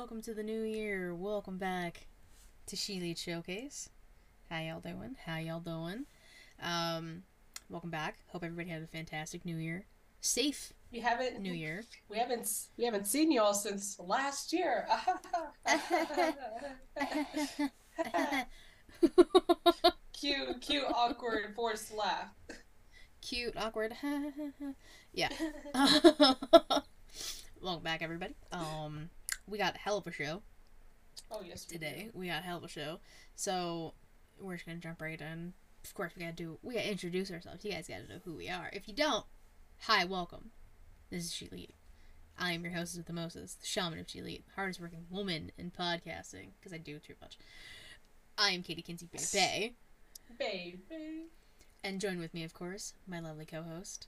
welcome to the new year. Welcome back to She Lead Showcase. How y'all doing? How y'all doing? Um, welcome back. Hope everybody had a fantastic new year. Safe We haven't new year. We haven't we haven't seen y'all since last year. cute, cute, awkward forced laugh. Cute, awkward. yeah. welcome back, everybody. Um, we got a hell of a show Oh yes, we today. We got a hell of a show. So we're just gonna jump right in. Of course, we gotta do. We gotta introduce ourselves. You guys gotta know who we are. If you don't, hi, welcome. This is She I am your hostess with the Moses, the shaman of She hardest working woman in podcasting because I do too much. I am Katie Kinsey Bay Bay, do. Baby. and join with me, of course, my lovely co-host,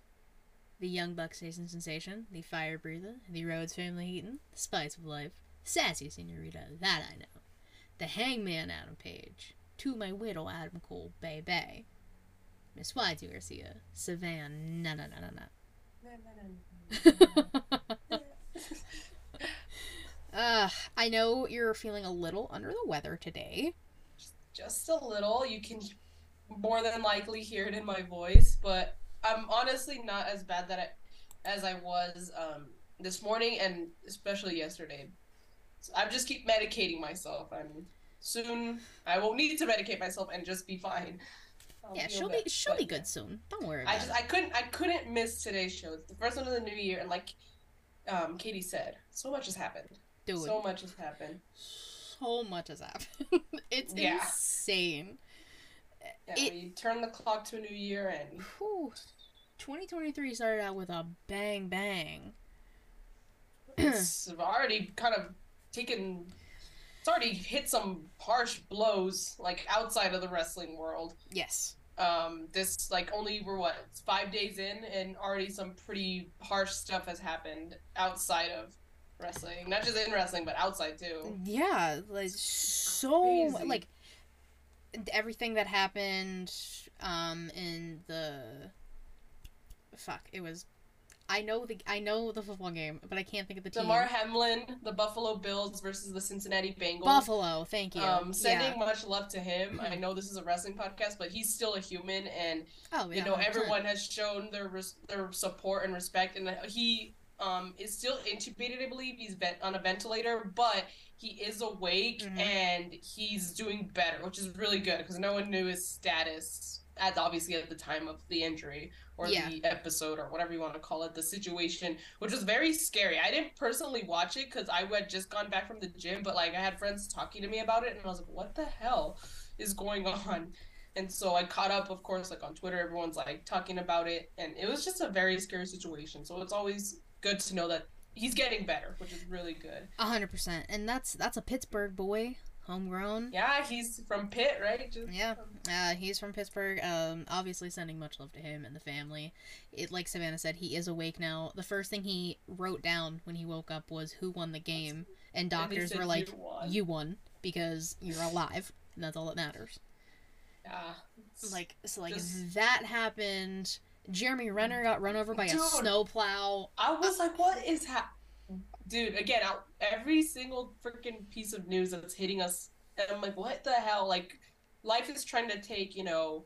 the young buck station sensation, the fire breather, the Rhodes family Heaton, the spice of life, sassy senorita, that I know, the hangman Adam Page, to my widow Adam Cole Bay Bay, Miss Y2 Garcia, Savannah, na na na na na. Uh, I know you're feeling a little under the weather today. Just a little. You can more than likely hear it in my voice, but I'm honestly not as bad that I, as I was um, this morning and especially yesterday. So I just keep medicating myself, and soon I won't need to medicate myself and just be fine. I'll Yeah, she'll be she'll but be good soon. Don't worry I just it. I couldn't I couldn't miss today's show. It's the first one of the new year, and like um, Katie said, so much has happened. Dude, So much has happened. so much has happened. it's Yeah. insane. Yeah, It- we turn the clock to a new year, and Whew. 2023 started out with a bang bang. it's already kind of taken. It's already hit some harsh blows, like outside of the wrestling world. Yes. Um, this like only we're what it's five days in, and already some pretty harsh stuff has happened outside of wrestling. Not just in wrestling, but outside too. Yeah, like so Crazy. like everything that happened um in the fuck, it was I know the I know the football game, but I can't think of the team. Damar Hamlin, the Buffalo Bills versus the Cincinnati Bengals. Buffalo, thank you. Um, sending yeah. much love to him. I know this is a wrestling podcast, but he's still a human, and Oh, yeah. you know 100%. everyone has shown their res- their support and respect. And he um is still intubated, I believe. He's vent- on a ventilator, but he is awake Mhm. and he's doing better, which is really good because no one knew his status at obviously at the time of the injury or Yeah. the episode or whatever you want to call it, the situation, which was very scary. I didn't personally watch it because I had just gone back from the gym, but like I had friends talking to me about it, and I was like, "What the hell is going on?" And so I caught up, of course, like on Twitter, everyone's like talking about it, and it was just a very scary situation. So it's always good to know that he's getting better, which is really good. A hundred percent, and that's that's a Pittsburgh boy, homegrown. Yeah, he's from Pitt, right? Just, Yeah, uh, he's from Pittsburgh. Um, obviously sending much love to him and the family. It like Savannah said, he is awake now. The first thing he wrote down when he woke up was who won the game, and and doctors said were like, "You won." "You won because you're alive, and that's all that matters." Yeah. Like so, like Just- that happened. Jeremy Renner got run over by a snowplow. I was like, what is hap Dude, again, I, every single freaking piece of news that's hitting us, and I'm like, what the hell? Like, life is trying to take, you know,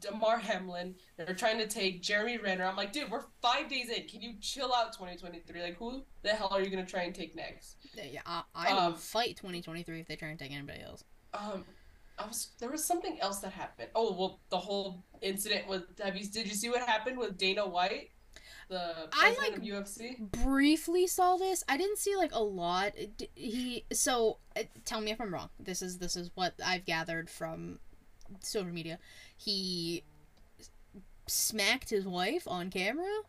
Damar Hamlin. They're trying to take Jeremy Renner. I'm like, dude, we're five days in. Can you chill out 2023? Like, who the hell are you going to try and take next? Yeah, I, I will Um, fight 2023 if they try and take anybody else. Um, I was there was something else that happened. Oh well, the whole incident with have you did you see what happened with Dana White, the I, president like, of UFC? briefly saw this. I didn't see like a lot. He so uh, tell me if I'm wrong. This is this is what I've gathered from social media. He smacked his wife on camera.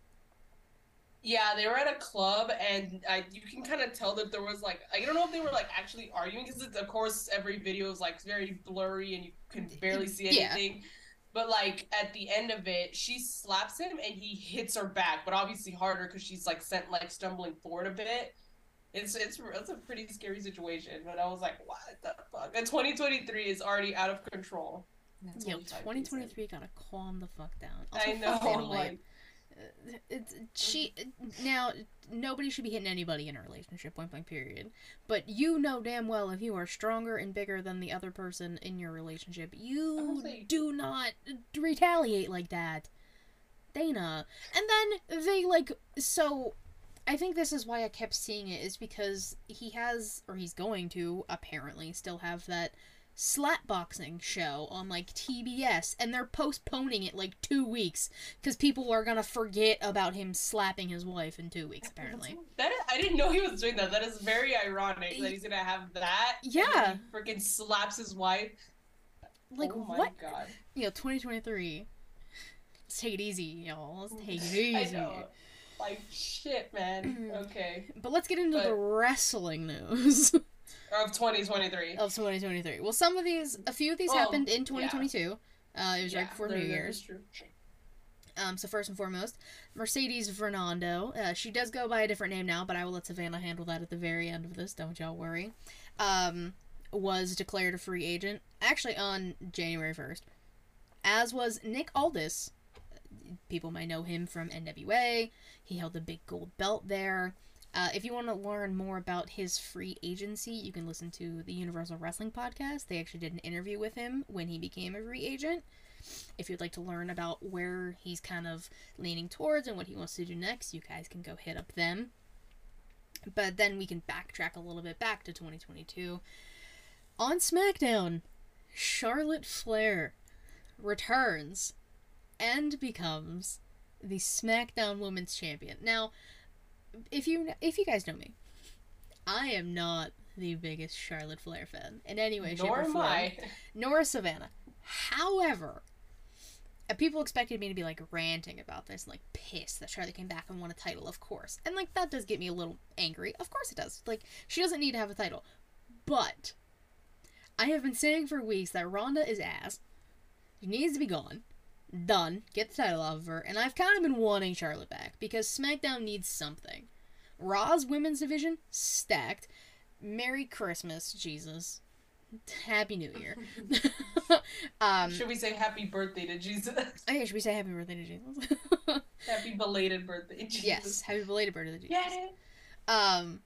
Yeah, they were at a club, and I you can kind of tell that there was like I don't know if they were like actually arguing because of course every video is like very blurry and you can barely see Yeah. anything. But like at the end of it, she slaps him and he hits her back, but obviously harder because she's like sent like stumbling forward a bit. It's it's it's a pretty scary situation. But I was like, what the fuck? And 2023 is already out of control. It's Yo, only five days in. 2023 gotta calm the fuck down. I Also, know. fuck Dana I'm White. like, It's, she now nobody should be hitting anybody in a relationship point blank period. But you know damn well if you are stronger and bigger than the other person in your relationship you do not retaliate like that. Dana. And then they like so i think this is why i kept seeing it is because he has or he's going to apparently still have that slapboxing show on like tbs and they're postponing it like two weeks because people are gonna forget about him slapping his wife in two weeks apparently That is, I didn't know he was doing that. That is very ironic that he's gonna have that. Yeah. freaking slaps his wife. like oh what god. you know 2023 let's take it easy y'all let's take it I easy know. Like shit, man. okay. but let's get into the wrestling news Of 2023. of 2023 well some of these a few of these Well, happened in 2022 uh, it was Yeah, right before new year's. Um, so first and foremost, Mercedes Varnado. Uh, she does go by a different name now, but I will let Savannah handle that at the very end of this. Don't y'all worry. Um, was declared a free agent actually on January first, as was Nick Aldis. People might know him from NWA. He held the big gold belt there. Uh, if you want to learn more about his free agency, you can listen to the Universal Wrestling podcast. They actually did an interview with him when he became a free agent if you'd like to learn about where he's kind of leaning towards and what he wants to do next, you guys can go hit up them. But then we can backtrack a little bit back to 2022. On SmackDown, Charlotte Flair returns and becomes the SmackDown Women's Champion. Now, if you if you guys know me, I am not the biggest Charlotte Flair fan in any way, shape, Nor or am form I. nor Savannah. However, uh, people expected me to be like ranting about this, and, like pissed that Charlotte came back and won a title, of course. And like that does get me a little angry. Of course it does. Like she doesn't need to have a title. But I have been saying for weeks that Ronda is ass. She needs to be gone. Done. Get the title off of her. And I've kind of been wanting Charlotte back because SmackDown needs something. Raw's women's division stacked. Merry Christmas, Jesus. Happy New Year. um, Should we say happy birthday to Jesus? okay, should we say happy birthday to Jesus? happy belated birthday, Jesus. yes, happy belated birthday to Jesus. Yeah. Um,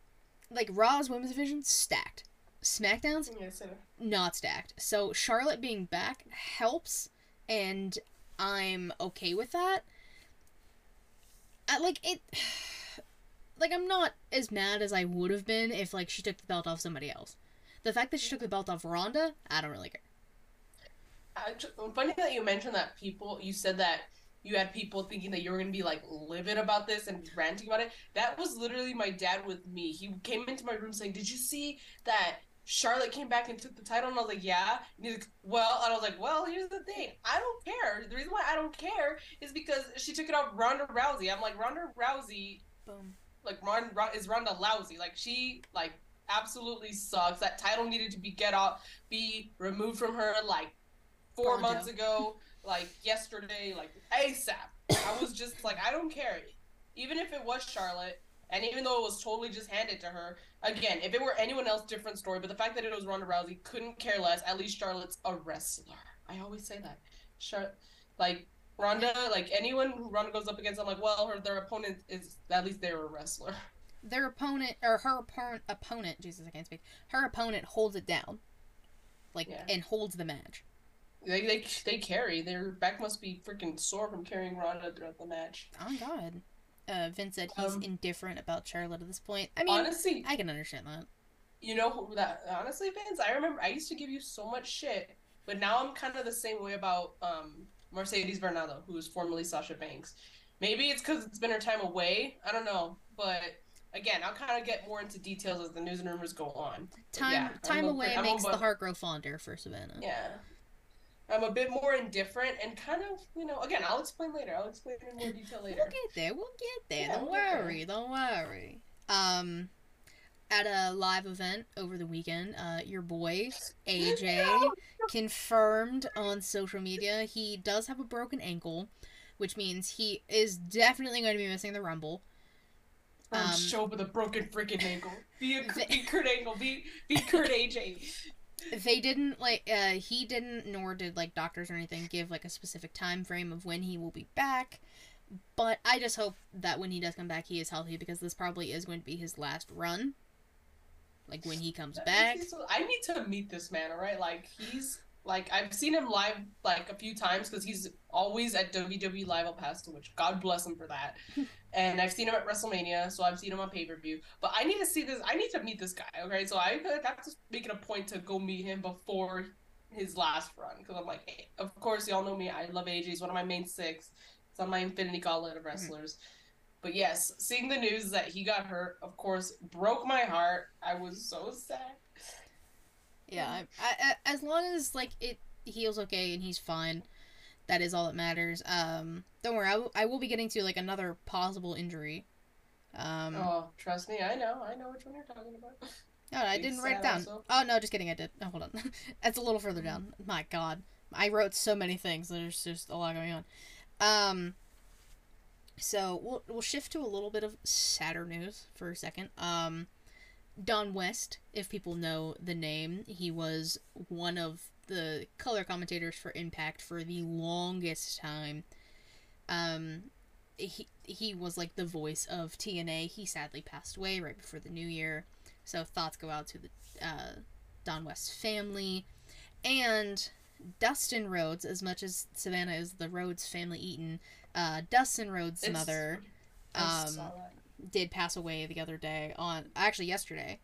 like Raw's women's division stacked. SmackDown's Yes, not stacked. So Charlotte being back helps, and I'm okay with that. I, like it. Like I'm not as mad as I would have been if like she took the belt off somebody else. The fact that she took the belt off Ronda, I don't really care. Actu- funny that you mentioned that people you said that you had people thinking that you were gonna be like livid about this and ranting about it. That was literally my dad with me. He came into my room saying, "Did you see that Charlotte came back and took the title?" And I was like, "Yeah." And he's like, "Well," and I was like, "Well, here's the thing. I don't care. The reason why I don't care is because she took it off Ronda Rousey. I'm like, Ronda Rousey Boom. like Ron, Ron is Ronda lousy. Like she like absolutely sucks. That title needed to be get off, be removed from her like four months ago, like yesterday, like ASAP. I was just like, I don't care. Even if it was Charlotte, and even though it was totally just handed to her, again, if it were anyone else, different story. But the fact that it was Ronda Rousey, couldn't care less. At least Charlotte's a wrestler. I always say that. Char- like Ronda, like anyone who Ronda goes up against, I'm like, well, her their opponent is at least they're a wrestler. Their opponent or her opponent, opponent, Jesus, I can't speak. Her opponent holds it down, like Yeah. and holds the match. They they they carry. Their back must be freaking sore from carrying Ronda throughout the match. Oh God. Uh, Vince said he's Um, indifferent about Charlotte at this point. I mean, honestly, I can understand that. you know who that honestly, Vince. I remember I used to give you so much shit, but now I'm kind of the same way about um Mercedes Varnado, who is formerly Sasha Banks. Maybe it's because it's been her time away. I don't know, but again, I'll kind of get more into details as the news and rumors go on. Time yeah, time away I'm makes the heart grow fonder for Savannah. Yeah. I'm a bit more indifferent and kind of, you know, again, I'll explain later. I'll explain in more detail later. We'll get there. We'll get there. Yeah, don't we'll get there. worry. Don't worry. Um, at a live event over the weekend, uh, your boy AJ No! confirmed on social media he does have a broken ankle, which means he is definitely going to be missing the Rumble. Um, show with a broken freaking ankle. Be, a, be Kurt Angle. Be be Kurt AJ. They didn't like uh he didn't nor did like doctors or anything give like a specific time frame of when he will be back. but I just hope that when he does come back, he is healthy because this probably is going to be his last run. Like when he comes That back. so- I need to meet this man, all right? Like he's like I've seen him live like a few times because he's always at WWE Live El Paso, which God bless him for that. and I've seen him at WrestleMania, so I've seen him on pay per view. But I need to see this. I need to meet this guy. Okay, so I have to make it a point to go meet him before his last run because I'm like, hey, of course y'all know me. I love AJ. He's one of my main six. It's on my Infinity Gauntlet of wrestlers. But yes, seeing the news that he got hurt, of course, broke my heart. I was so sad. Yeah, I, I, as long as like it heals okay and he's fine, that is all that matters. Um, don't worry, I will- I will be getting to like another possible injury. Um, oh, Oh, trust me, I know. I know which one you're talking about. No, I didn't write it down. also. Oh no, just kidding, I did. Oh, hold on, that's a little further down. My God, I wrote so many things. There's just a lot going on. Um, so we'll we'll shift to a little bit of sadder news for a second. Um, Don West, if people know the name, he was one of the color commentators for Impact for the longest time. Um, he he was like the voice of TNA. He sadly passed away right before the new year. So thoughts go out to the uh, Don West family and Dustin Rhodes. As much as Savannah is the Rhodes family eaten, uh, Dustin Rhodes' It's- mother um. Did pass away the other day on actually yesterday.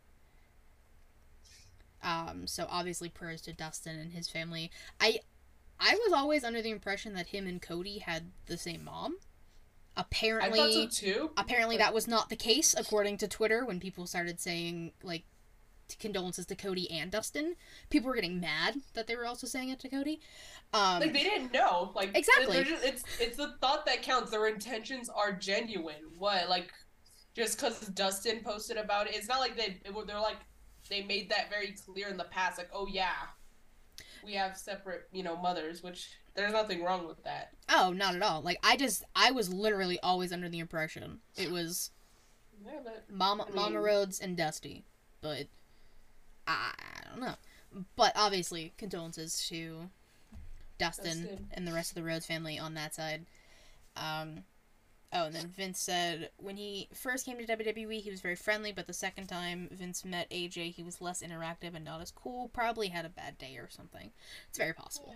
Um, so obviously prayers to Dustin and his family. I I was always under the impression that him and Cody had the same mom. I Apparently thought so too. apparently that was not the case according to Twitter when people started saying like condolences to Cody and Dustin. People were getting mad that they were also saying it to Cody. Um like they didn't know. Like Exactly. just- it's it's the thought that counts. Their intentions are genuine. What like just because Dustin posted about it, it's not like they they're like they made that very clear in the past. Like oh yeah, we have separate you know mothers, which there's nothing wrong with that. oh, not at all. Like I just I was literally always under the impression it was Yeah, but Mama, I Mama Rhodes and Dusty, but I, I don't know. But obviously, condolences to Dustin, Dustin. and the rest of the Rhodes family on that side. Um, oh, and then Vince said when he first came to WWE, he was very friendly, but the second time Vince met AJ, he was less interactive and not as cool. Probably had a bad day or something. It's very possible.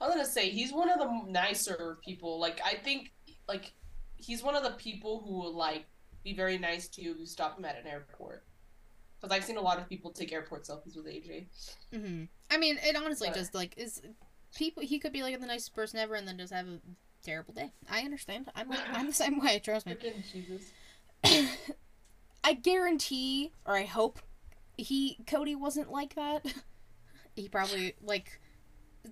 I'm gonna say he's one of the nicer people. Like I think, like he's one of the people who will like be very nice to you if you stop him at an airport. Because I've seen a lot of people take airport selfies with AJ. hmm I mean, it honestly But- just like is people. He could be like the nicest person ever, and then just have a terrible day. I understand. I'm I'm the same way. Trust me. Jesus. I guarantee, or I hope, he Cody wasn't like that. he probably like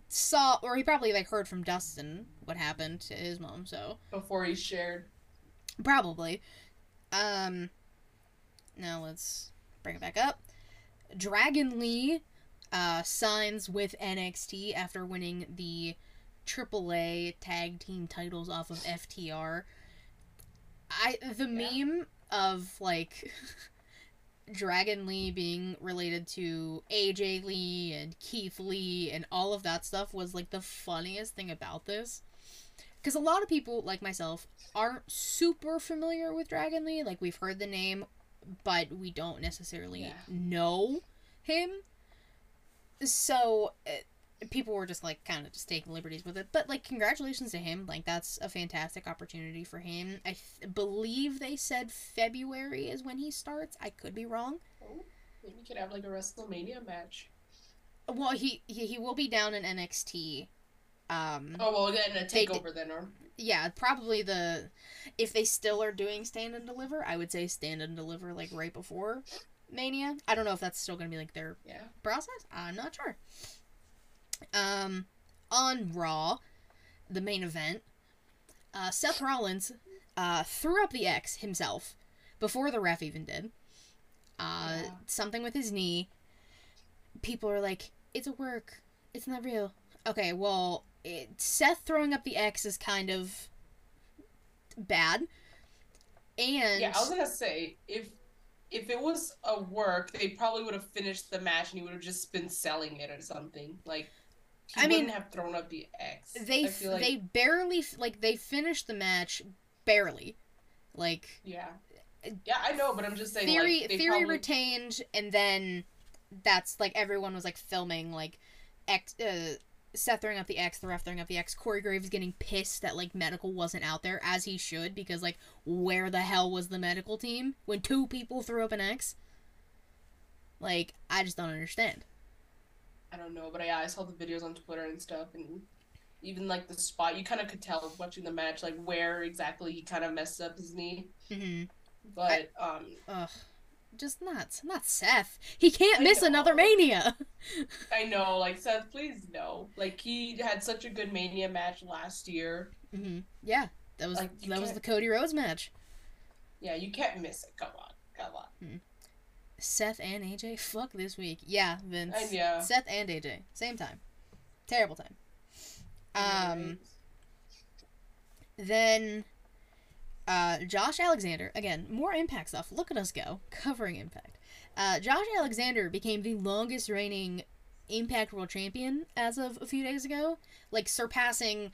saw, or he probably like heard from Dustin what happened to his mom. So Before he shared. probably. Um. Now let's bring it back up. Dragon Lee uh, signs with NXT after winning the AAA tag team titles off of FTR. I the Yeah. meme of like Dragon Lee being related to AJ Lee and Keith Lee and all of that stuff was like the funniest thing about this. Because a lot of people, like myself, aren't super familiar with Dragon Lee. Like, we've heard the name, but we don't necessarily Yeah. know him. So, uh, people were just, like, kind of just taking liberties with it. But, like, congratulations to him. Like, that's a fantastic opportunity for him. I th- believe they said February is when he starts. I could be wrong. Oh, maybe we could have like a WrestleMania match. Well, he he, he will be down in NXT. Um, Oh well, then a takeover then, or yeah, probably the if they still are doing stand and deliver, I would say stand and deliver like right before Mania. I don't know if that's still gonna be like their yeah. process. I'm not sure. Um, on Raw, the main event, uh, Seth Rollins uh, threw up the X himself before the ref even did. Uh, Yeah. something with his knee. People are like, "It's a work. It's not real." Okay, well, it, Seth throwing up the X is kind of bad. And Yeah, I was gonna say if if it was a work, they probably would have finished the match and he would have just been selling it or something. Like he I mean, have thrown up the X. They like, they barely like they finished the match barely. Like yeah, yeah, I know, but I'm just saying. theory like, theory probably, retained and then that's like everyone was like filming like X uh Seth throwing up the X, the ref throwing up the X, Corey Graves getting pissed that like medical wasn't out there as he should because like where the hell was the medical team when two people threw up an X? Like I just don't understand. I don't know, but yeah, I saw the videos on Twitter and stuff, and even like the spot, you kind of could tell watching the match, like where exactly he kind of messed up his knee. hmm But um, Ugh. Just not not Seth. He can't I miss another mania. I know, like Seth, please no. Like he had such a good Mania match last year. hmm Yeah, that was Like, that was can't- the Cody Rhodes match. Yeah, you can't miss it. Come on, come on. Seth and AJ, fuck this week. Yeah, Vince. And yeah. Seth and AJ, same time. Terrible time. Um, then uh, Josh Alexander again, more Impact stuff. Look at us go, covering Impact. Uh, Josh Alexander became the longest reigning Impact World Champion as of a few days ago, like surpassing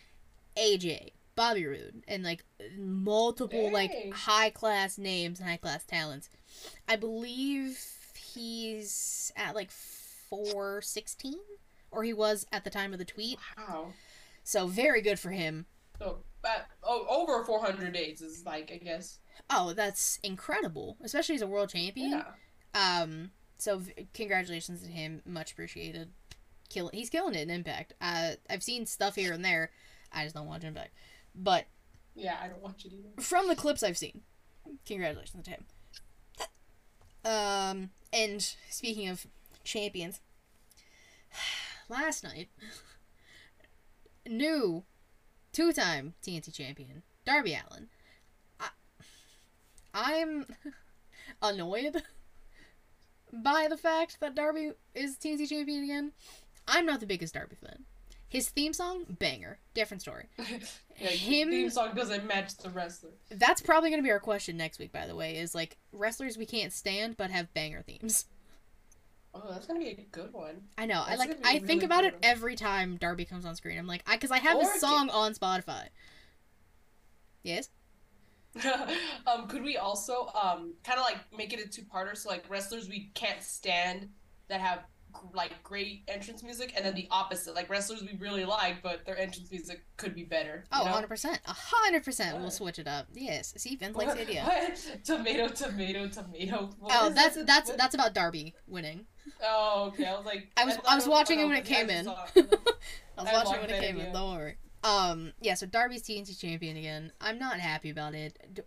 AJ, Bobby Roode, and like multiple Dang. like high class names and high class talents. I believe he's at like four sixteen, or he was at the time of the tweet. wow. So very good for him. So, but, oh, over 400 days is like, I guess. Oh, that's incredible, especially as a world champion. Yeah. Um, so v- congratulations to him, much appreciated. Kill, he's killing it in Impact. Uh, I've seen stuff here and there. I just don't watch Impact, but Yeah, I don't watch it either. from the clips I've seen, congratulations to him. Um, and speaking of champions, last night, new two-time TNT champion Darby Allin. I, I'm annoyed by the fact that Darby is TNT champion again. I'm not the biggest Darby fan. His theme song, banger, different story. yeah, Him- theme song doesn't match the wrestler. That's probably going to be our question next week, by the way, is like wrestlers we can't stand but have banger themes. Oh, that's gonna be a good one. I know. I like. gonna I a think about it one. every time Darby comes on screen. I'm like, I because I have Or his song on Spotify. Yes. um, could we also um kind of like make it a two-parter? So like wrestlers we can't stand that have like great entrance music, and then the opposite, like wrestlers we really like, but their entrance music could be better. Oh, know? 100 percent, hundred percent. We'll switch it up. Yes. See, Vince likes the idea. Tomato, tomato, tomato. What Oh, that's it? that's that's about Darby winning. Oh, okay. I was like, I was I was watching it when it came in. I was watching when it came in. Don't worry. Um, yeah. So Darby's TNT champion again. I'm not happy about it.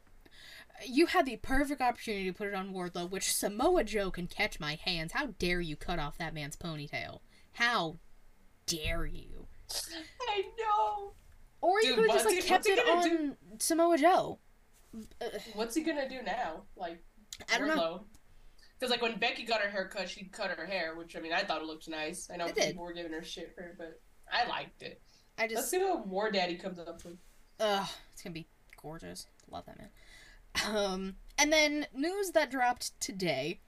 D- You had the perfect opportunity to put it on Wardlow, which Samoa Joe can catch my hands. How dare you cut off that man's ponytail? How dare you? I know. Or you could have just like he- kept it gonna on Samoa Joe. What's he gonna do now? Like, I don't know. Because like when Becky got her hair cut, she cut her hair, which I mean I thought it looked nice. I know It did. people were giving her shit for it, but I liked it. I just Let's just see what War Daddy comes up with. Ugh, it's gonna be gorgeous. Love that man. Um, and then news that dropped today.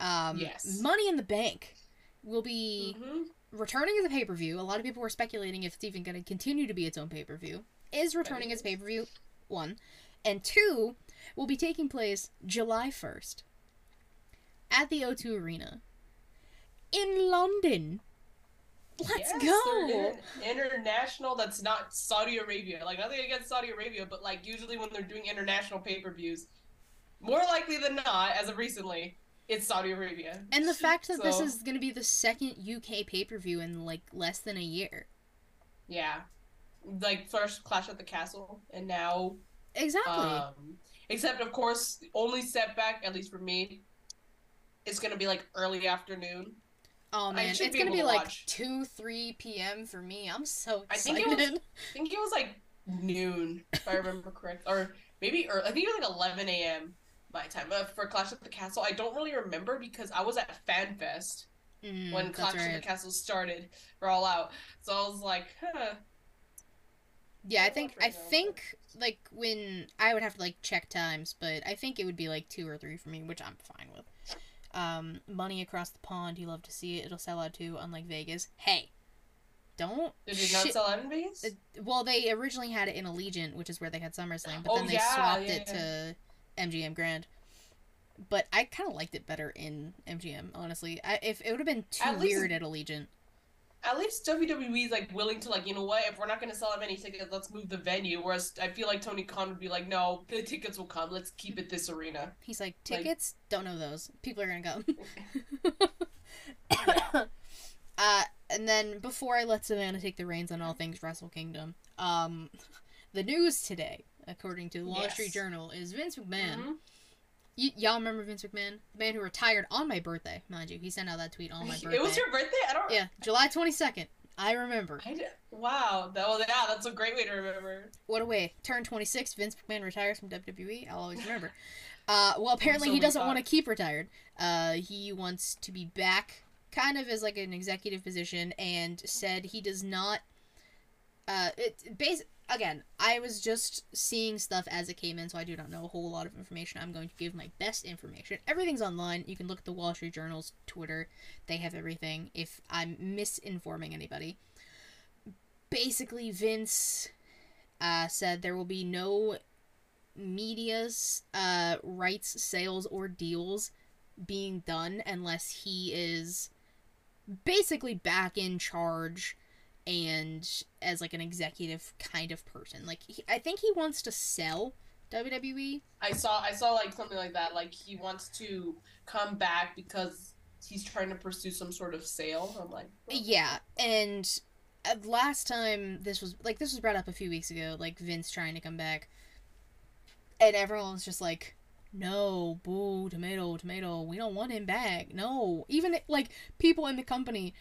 Um, Yes. Money in the Bank will be hmm returning as a pay per view. A lot of people were speculating if it's even going to continue to be its own pay per view. Is returning as pay per view, one, and two will be taking place July first at the O2 Arena in London. Let's go. international. That's not Saudi Arabia. Like nothing against Saudi Arabia, but like usually when they're doing international pay per views, more likely than not, as of recently, it's Saudi Arabia. And the fact that this is going to be the second UK pay per view in like less than a year. yeah, like first Clash at the Castle, and now Exactly. Um, except of course, the only setback, at least for me, is gonna be like early afternoon. Oh man, it's to be to like watch. 2 3 p.m. for me. I'm so excited. I think it was- I think it was like noon, if I remember correct, or maybe early, I think it was like 11 a.m. my time uh, for Clash at the Castle. I don't really remember because I was at FanFest Mm, when Clash at right. the Castle started for All Out, so I was like, huh. Yeah, I think I right now, but- think like when I would have to like check times, but I think it would be like 2 or 3 for me, which I'm fine with. Um, money across the pond, you love to see it. It'll sell out too, unlike Vegas. Hey, don't. Did they not shit- sell out in Vegas? Uh, well, they originally had it in Allegiant, which is where they had SummerSlam, but Oh, then they yeah, swapped yeah, it to MGM Grand. But I kind of liked it better in MGM, honestly. I, if it would have been too At least- weird at Allegiant. At least WWE is like willing to like, you know what? If we're not gonna sell that many tickets, let's move the venue. Whereas I feel like Tony Khan would be like, no, the tickets will come. Let's keep it this arena. He's like, Like- tickets? Don't know those. People are gonna come. Yeah. uh, and then before I let Savannah take the reins on all things Wrestle Kingdom, um, the news today, according to the Wall Yes. Street Journal, is Vince McMahon. Mhm. Y- y'all remember Vince McMahon, the man who retired on my birthday, mind you. He sent out that tweet on my birthday. It was your birthday. I don't. yeah, July twenty second. I remember. I did, wow. That was yeah. That's a great way to remember. What a way! Turn twenty six. Vince McMahon retires from WWE. I'll always remember. Uh, well, apparently so he doesn't want to keep retired. Uh, he wants to be back, kind of as like an executive position, and said he does not. Uh, it base again. I was just seeing stuff as it came in, so I do not know a whole lot of information. I'm going to give my best information. Everything's online. You can look at the Wall Street Journal's Twitter. They have everything. If I'm misinforming anybody, basically Vince uh, said there will be no media's uh, rights sales or deals being done unless he is basically back in charge and as like an executive kind of person like he, i think he wants to sell wwe I saw. I saw like something like that. Like he wants to come back because he's trying to pursue some sort of sale. I'm like, oh. yeah and last time this was like this was brought up a few weeks ago like vince trying to come back and everyone was just like no boo tomato tomato we don't want him back no even like people in the company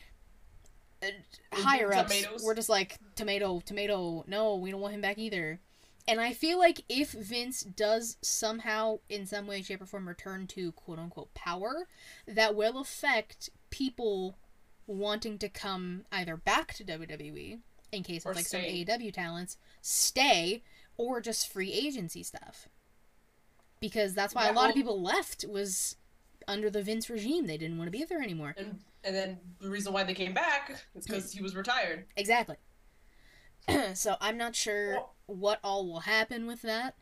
Uh, higher ups Tomatoes. were just like tomato tomato. No we don't want him back either. And i feel like if vince does somehow in some way shape or form return to quote unquote power that will affect people wanting to come either back to wwe in case Or of like stay. some aew talents stay or just free agency stuff. Because that's why Yeah, a lot well- of people left was under the vince regime. They didn't want to be there anymore. And and then the reason why they came back is because he was retired. Exactly. so I'm not sure Well- what all will happen with that.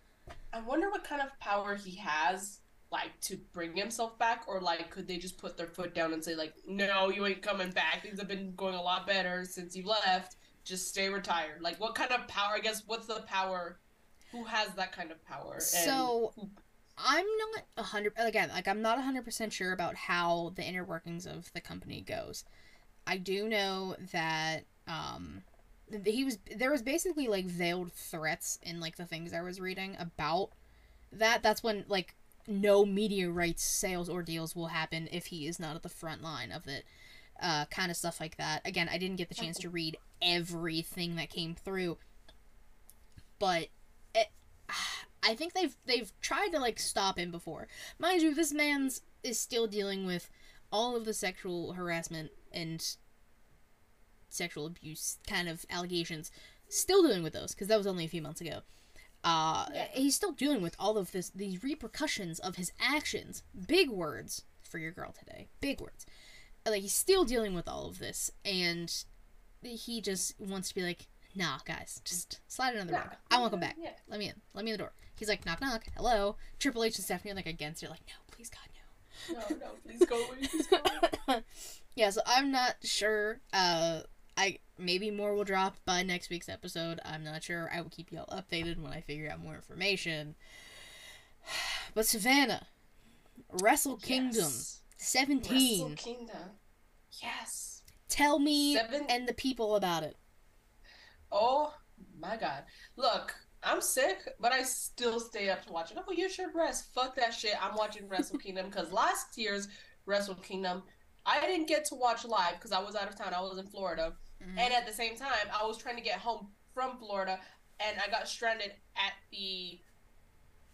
I wonder what kind of power he has, like to bring himself back, or like could they just put their foot down and say like, no, you ain't coming back. Things have been going a lot better since you left. Just stay retired. Like, what kind of power? I guess what's the power? Who has that kind of power? And So- who- I'm not a hundred again, like I'm not a hundred percent sure about how the inner workings of the company goes. I do know that um he was there was basically like veiled threats in like the things I was reading about that. That's when like no media rights sales or deals will happen if he is not at the front line of it. Uh, kind of stuff like that. Again, I didn't get the chance to read everything that came through, but it, I think they've they've tried to like stop him before. Mind you, this man's is still dealing with all of the sexual harassment and sexual abuse kind of allegations. Still dealing with those because that was only a few months ago. Uh, Yeah. he's still dealing with all of this, these repercussions of his actions. Big words for your girl today. Big words. Like he's still dealing with all of this, and he just wants to be like, "Nah, guys, just slide another Nah. door. I want to come back. Yeah. Let me in. Let me in the door." He's like, "Knock, knock. Hello." Triple H and Stephanie are like against it, like, "No, please, God, no." No, no, please go away. Please go away. yeah, so I'm not sure. Uh, I maybe more will drop by next week's episode. I'm not sure. I will keep y'all updated when I figure out more information. But Savannah, Wrestle Kingdom Yes. 17. Wrestle Kingdom. Yes. Tell me Seven- and the people about it. Oh my god. Look, I'm sick, but I still stay up to watch it. Oh, you should rest. Fuck that shit. I'm watching Wrestle Kingdom because last year's Wrestle Kingdom, I didn't get to watch live because I was out of town. I was in Florida. Mhm. And at the same time, I was trying to get home from Florida and I got stranded at the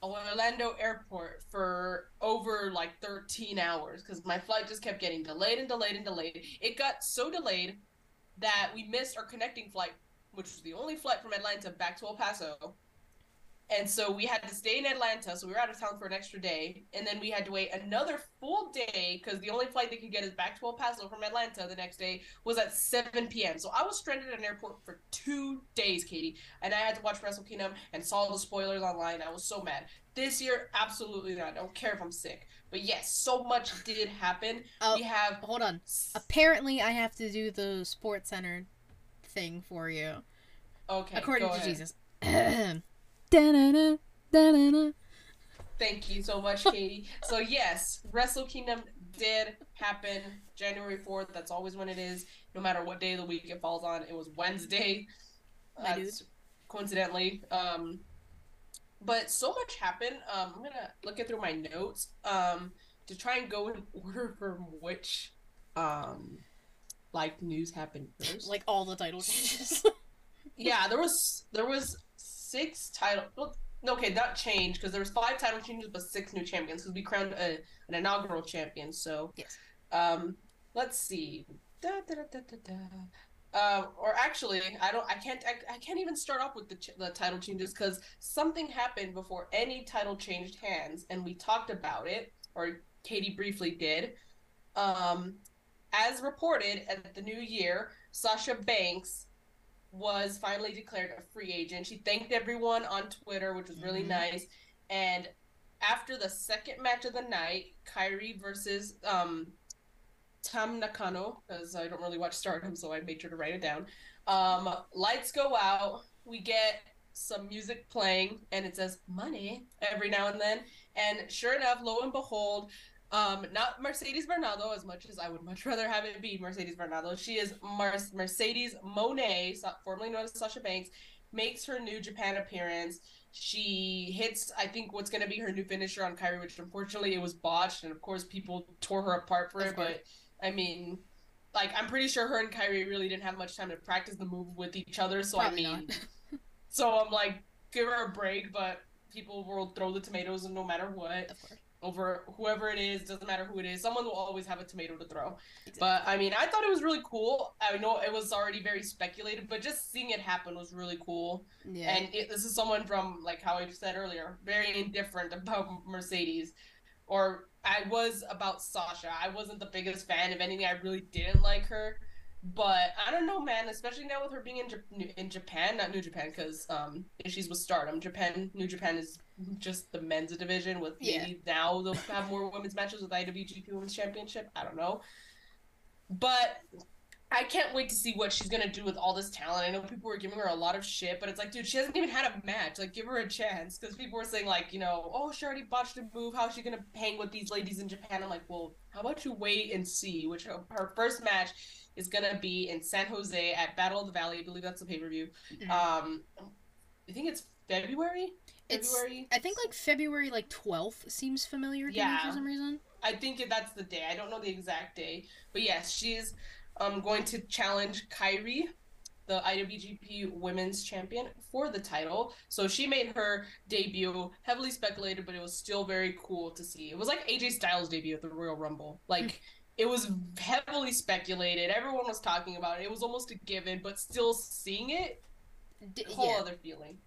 Orlando airport for over like 13 hours because my flight just kept getting delayed and delayed and delayed. It got so delayed that we missed our connecting flight, which was the only flight from Atlanta back to El Paso. And so we had to stay in Atlanta. So we were out of town for an extra day. And then we had to wait another full day because the only flight they could get is back to El Paso from Atlanta the next day was at 7 p.m. So I was stranded at an airport for two days, Katie. And I had to watch Wrestle Kingdom and saw the spoilers online. I was so mad. This year, absolutely not. I don't care if I'm sick. But yes, so much did happen. Oh, we have. hold on. Apparently, I have to do the Sports Center thing for you. Okay. According to ahead. Jesus. Da-na-na, da-na-na. Thank you so much, Katie. so yes, Wrestle Kingdom did happen January fourth. That's always when it is, no matter what day of the week it falls on. It was Wednesday. That's coincidentally. Um, but so much happened. Um, I'm gonna look it through my notes. Um, to try and go in order from which, um, like news happened first. Like all the title changes. yeah, there was there was six title. Well, okay, not change because there was five title changes, but six new champions because we crowned a, an inaugural champion. So yes. um, let's see. Da, da, da, da, da, da. Uh, or actually, I don't. I can't. I, I can't even start off with the ch- the title changes because something happened before any title changed hands, and we talked about it, or Katie briefly did. Um, as reported at the new year, Sasha Banks was finally declared a free agent. She thanked everyone on Twitter, which was really Mhm. nice. And after the second match of the night, Kairi versus um, Tam Nakano, because I don't really watch Stardom, so I made sure to write it down. Um, lights go out. We get some music playing, and it says money every now and then. And sure enough, lo and behold, um, not Mercedes Varnado, as much as I would much rather have it be Mercedes Varnado. She is Mar- Mercedes Moné, formerly known as Sasha Banks, makes her new Japan appearance. She hits, I think, what's going to be her new finisher on Kairi, which unfortunately it was botched, and of course people tore her apart for Of it. course. But I mean, like I'm pretty sure her and Kairi really didn't have much time to practice the move with each other. So Probably I mean, so I'm like, give her a break. But people will throw the tomatoes, and no matter what Of course. Over whoever it is doesn't matter who it is someone will always have a tomato to throw. Exactly. but i mean i thought it was really cool. I know it was already very speculated but just seeing it happen was really cool. Yeah. and it, this is someone from like how i said earlier very indifferent about mercedes. Or i was about sasha. I wasn't the biggest fan if anything. I really didn't like her. But i don't know man especially now with her being in, Jap- in japan not new japan because um she's with stardom. Japan new japan is just the men's division with Yeah. maybe now they'll have more women's matches with IWGP Women's Championship. I don't know. But I can't wait to see what she's gonna do with all this talent. I know people were giving her a lot of shit, but it's like, dude, she hasn't even had a match. Like, give her a chance. Because people were saying, like, you know, oh, she already botched a move. How's she gonna hang with these ladies in Japan? I'm like, well, how about you wait and see? Which her, her first match is gonna be in San Jose at Battle of the Valley. I believe that's the pay per view. Mhm. Um, I think it's February. It's- February. I think like February like twelfth seems familiar to me for some reason. I think that's the day. I don't know the exact day, but yes, she's um going to challenge Kairi, the IWGP Women's Champion, for the title. So she made her debut, heavily speculated, but it was still very cool to see. It was like AJ Styles' debut at the Royal Rumble. Like it was heavily speculated. Everyone was talking about it. It was almost a given, but still seeing it D- whole yeah. other feeling.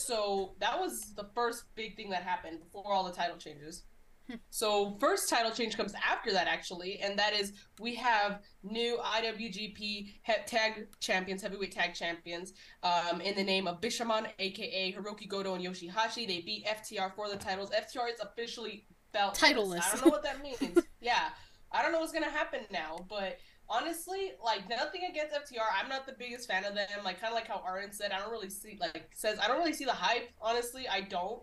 So that was the first big thing that happened before all the title changes. Hmm. So first title change comes after that actually, and that is we have new IWGP he- tag champions, heavyweight tag champions, um, in the name of Bishamon, aka Hiroki Goto and Yoshihashi. They beat FTR for the titles. FTR is officially belt Titleless. I don't know what that means. yeah, I don't know what's gonna happen now, but honestly, like nothing against FTR. I'm not the biggest fan of them. Like kind of like how Aaron said, I don't really see like says I don't really see the hype. Honestly, I don't.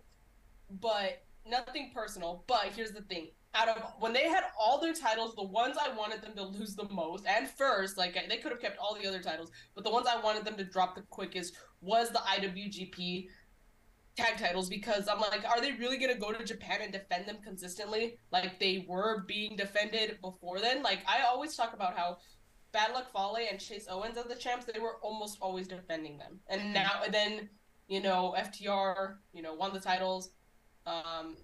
But nothing personal. But here's the thing. Out of when they had all their titles, the ones I wanted them to lose the most and first, like they could have kept all the other titles, but the ones I wanted them to drop the quickest was the IWGP tag titles because I'm like, are they really gonna go to Japan and defend them consistently like they were being defended before then? Like I always talk about how Bad Luck Fale and Chase Owens as the champs, they were almost always defending them, and Mhm. now and then you know FTR, you know, won the titles, um,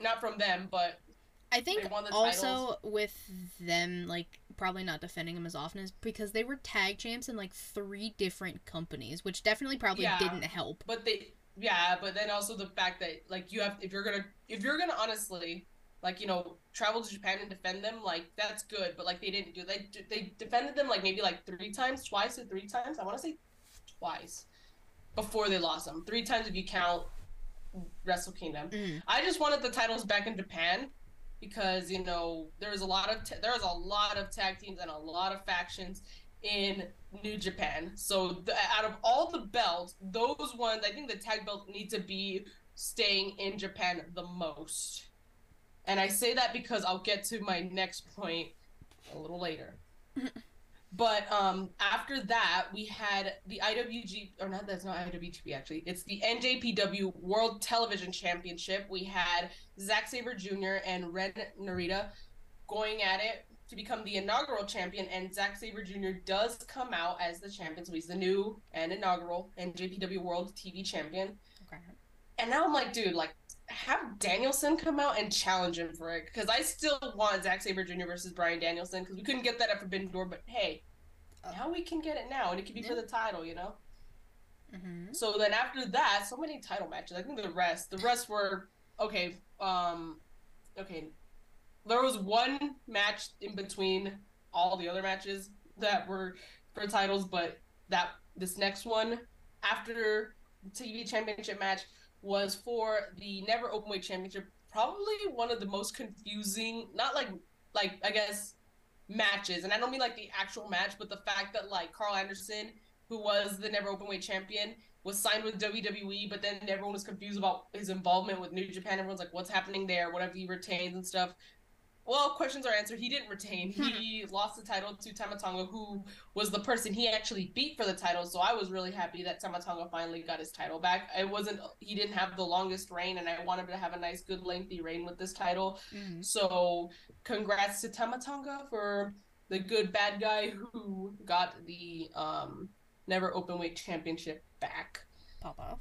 not from them, but I think They won the also with them like probably not defending them as often is because they were tag champs in like three different companies, which definitely probably Yeah. didn't help. but they yeah, but then also the fact that like you have if you're gonna if you're gonna honestly like you know travel to Japan and defend them like that's good, but like they didn't do they they defended them like maybe like three times, twice or three times. I want to say twice before they lost them. Three times if you count Wrestle Kingdom. Mm. I just wanted the titles back in Japan because you know there's a lot of ta- there's a lot of tag teams and a lot of factions in New Japan. So the, out of all the belts, those ones I think the tag belt need to be staying in Japan the most. And I say that because I'll get to my next point a little later. But um, after that, we had the IWG, or not, that's not IWGP actually. It's the NJPW World Television Championship. We had Zack Sabre Jr. and Ren Narita going at it to become the inaugural champion. And Zack Sabre Jr. does come out as the champion, so he's the new and inaugural NJPW World TV Champion. Okay. And now I'm like, dude, like, have Danielson come out and challenge him for it because I still want Zack Sabre Jr. versus Bryan Danielson because we couldn't get that at Forbidden Door, but hey, now we can get it now, and it could be for the title, you know. Mm-hmm. So then after that, so many title matches. I think the rest, the rest were okay. Um, okay, there was one match in between all the other matches that were for titles, but that this next one after TV Championship match was for the Never Openweight Championship. Probably one of the most confusing, not like like I guess matches, and I don't mean like the actual match, but the fact that like Karl Anderson, who was the Never Openweight Champion, was signed with WWE, but then everyone was confused about his involvement with New Japan. Everyone's like, "What's happening there? What if he retains and stuff?" Well, questions are answered. He didn't retain. He lost the title to Tama Tonga, who was the person he actually beat for the title. So I was really happy that Tama Tonga finally got his title back. It wasn't he didn't have the longest reign, and I wanted to have a nice, good, lengthy reign with this title. Mm-hmm. So congrats to Tama Tonga for the good bad guy who got the um, Never Openweight Championship back. Papa.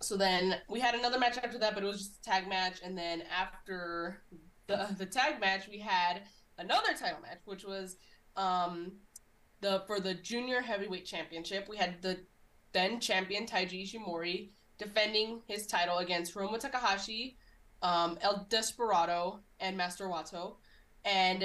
So then we had another match after that, but it was just a tag match. And then after the tag match, we had another title match, which was um, the for the Junior Heavyweight Championship. We had the then champion Taiji Ishimori defending his title against Hiromu Takahashi, um, El Desperado, and Master Wato. And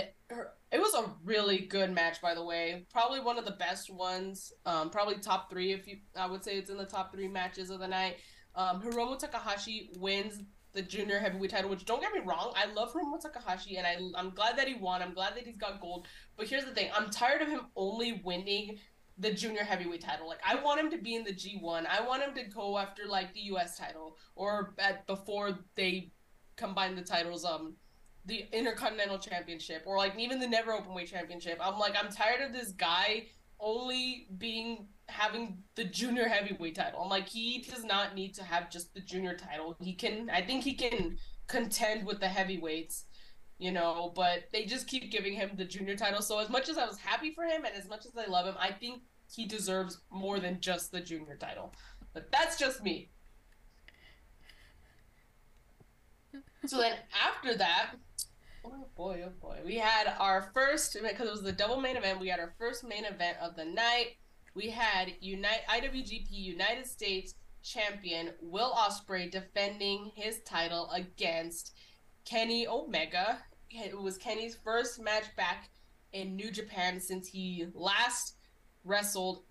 it was a really good match, by the way. Probably one of the best ones. Um, probably top three, if you, I would say it's in the top three matches of the night. Um, Hiromu Takahashi wins the junior heavyweight title, which don't get me wrong, I love Hiromu Takahashi, and I, I'm glad that he won. I'm glad that he's got gold. But here's the thing: I'm tired of him only winning the junior heavyweight title. Like I want him to be in the G1. I want him to go after like the US title or at before they combine the titles um the Intercontinental Championship or like even the Never Openweight Championship. I'm like I'm tired of this guy only being having the junior heavyweight title. I'm like he does not need to have just the junior title. He can I think he can contend with the heavyweights you know, but they just keep giving him the junior title. So as much as I was happy for him and as much as I love him, I think he deserves more than just the junior title. But that's just me. So then after that, oh boy, oh boy, we had our first because it was the double main event. We had our first main event of the night. We had Unite IWGP United States champion Will Ospreay defending his title against Kenny Omega. It was Kenny's first match back in New Japan since he last wrestled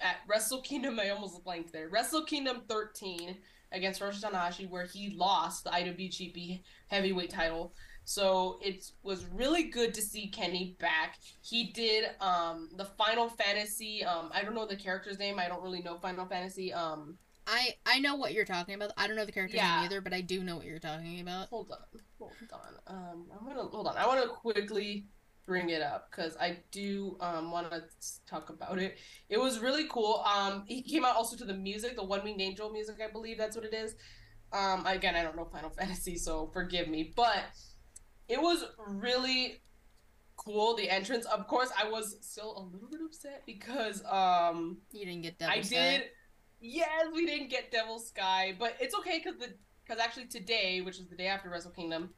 at Wrestle Kingdom. I almost blanked there. Wrestle Kingdom 13 against Roshi Tanahashi, where he lost the IWGP Heavyweight title. So it was really good to see Kenny back. He did um the Final Fantasy. Um, I don't know the character's name. I don't really know Final Fantasy. Um, I I know what you're talking about. I don't know the character's Yeah. name either, but I do know what you're talking about. hold on, hold on. Um, I'm gonna hold on. I want to quickly bring it up because I do um want to talk about it. It was really cool. Um, he came out also to the music, the One Winged Angel music, I believe that's what it is. Um, again, I don't know Final Fantasy, so forgive me, but it was really cool. The entrance, of course, I was still a little bit upset because um. You didn't get Devil I Sky. did. Yes, we didn't get Devil Sky, but it's okay because the because actually today, which is the day after Wrestle Kingdom,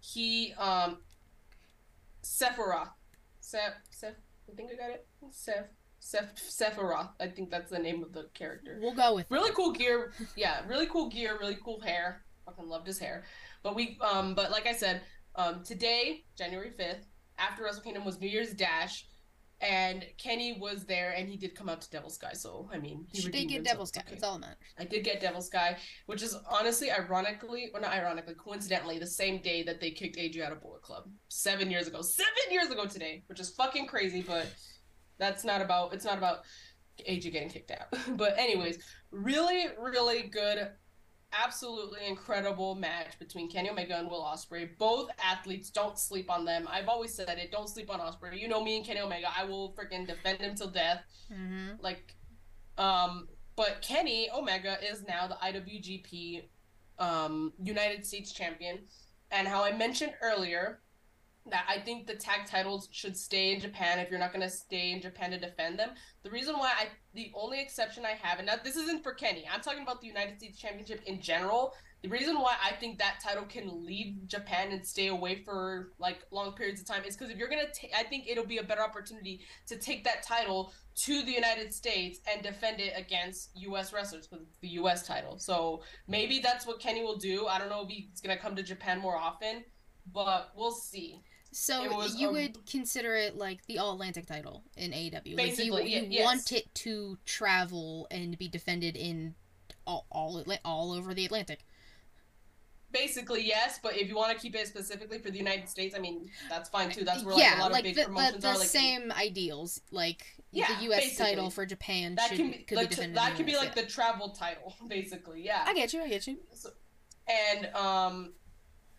he um Sephora, Seth, Seth, I think I got it. Seth, Seph- Sephiroth. I think that's the name of the character. We'll go with Really cool gear. Yeah, really cool gear. Really cool hair. Fucking loved his hair. But we, um, but like I said, um, today, January fifth, after Wrestle Kingdom was New Year's Dash, and Kenny was there, and he did come out to Devil's Sky. So I mean, he did get. Devil's Sky. That's all that matters. I did get Devil's Sky, which is honestly, ironically, or not ironically, coincidentally, the same day that they kicked AJ out of Bullet Club. Seven years ago. Seven years ago today, which is fucking crazy, but that's not about, it's not about AJ getting kicked out. but, anyways, really, really good, absolutely incredible match between Kenny Omega and Will Ospreay. Both athletes, don't sleep on them. I've always said it, don't sleep on Ospreay. You know me and Kenny Omega, I will freaking defend him till death Mm-hmm. like um but Kenny Omega is now the IWGP um United States champion and how I mentioned earlier that I think the tag titles should stay in Japan if you're not going to stay in Japan to defend them. The reason why I the only exception I have and now this isn't for Kenny. I'm talking about the United States championship in general. The reason why I think that title can leave Japan and stay away for like long periods of time is because if you're gonna, ta- I think it'll be a better opportunity to take that title to the United States and defend it against U.S. wrestlers it's the U.S. title. So maybe that's what Kenny will do. I don't know if he's gonna come to Japan more often, but we'll see. So you a- would consider it like the All Atlantic title in AEW. like you, you yes. want it to travel and be defended in all all, all over the Atlantic. Basically, yes, but if you want to keep it specifically for the United States, I mean that's fine too. That's where yeah, like a lot like of big the, the, promotions the are. Like same ideals. Like Yeah, the U.S. basically. title for Japan that should can be could the be defended. that could be like the travel title, basically. Yeah. I get you. I get you. So, and um,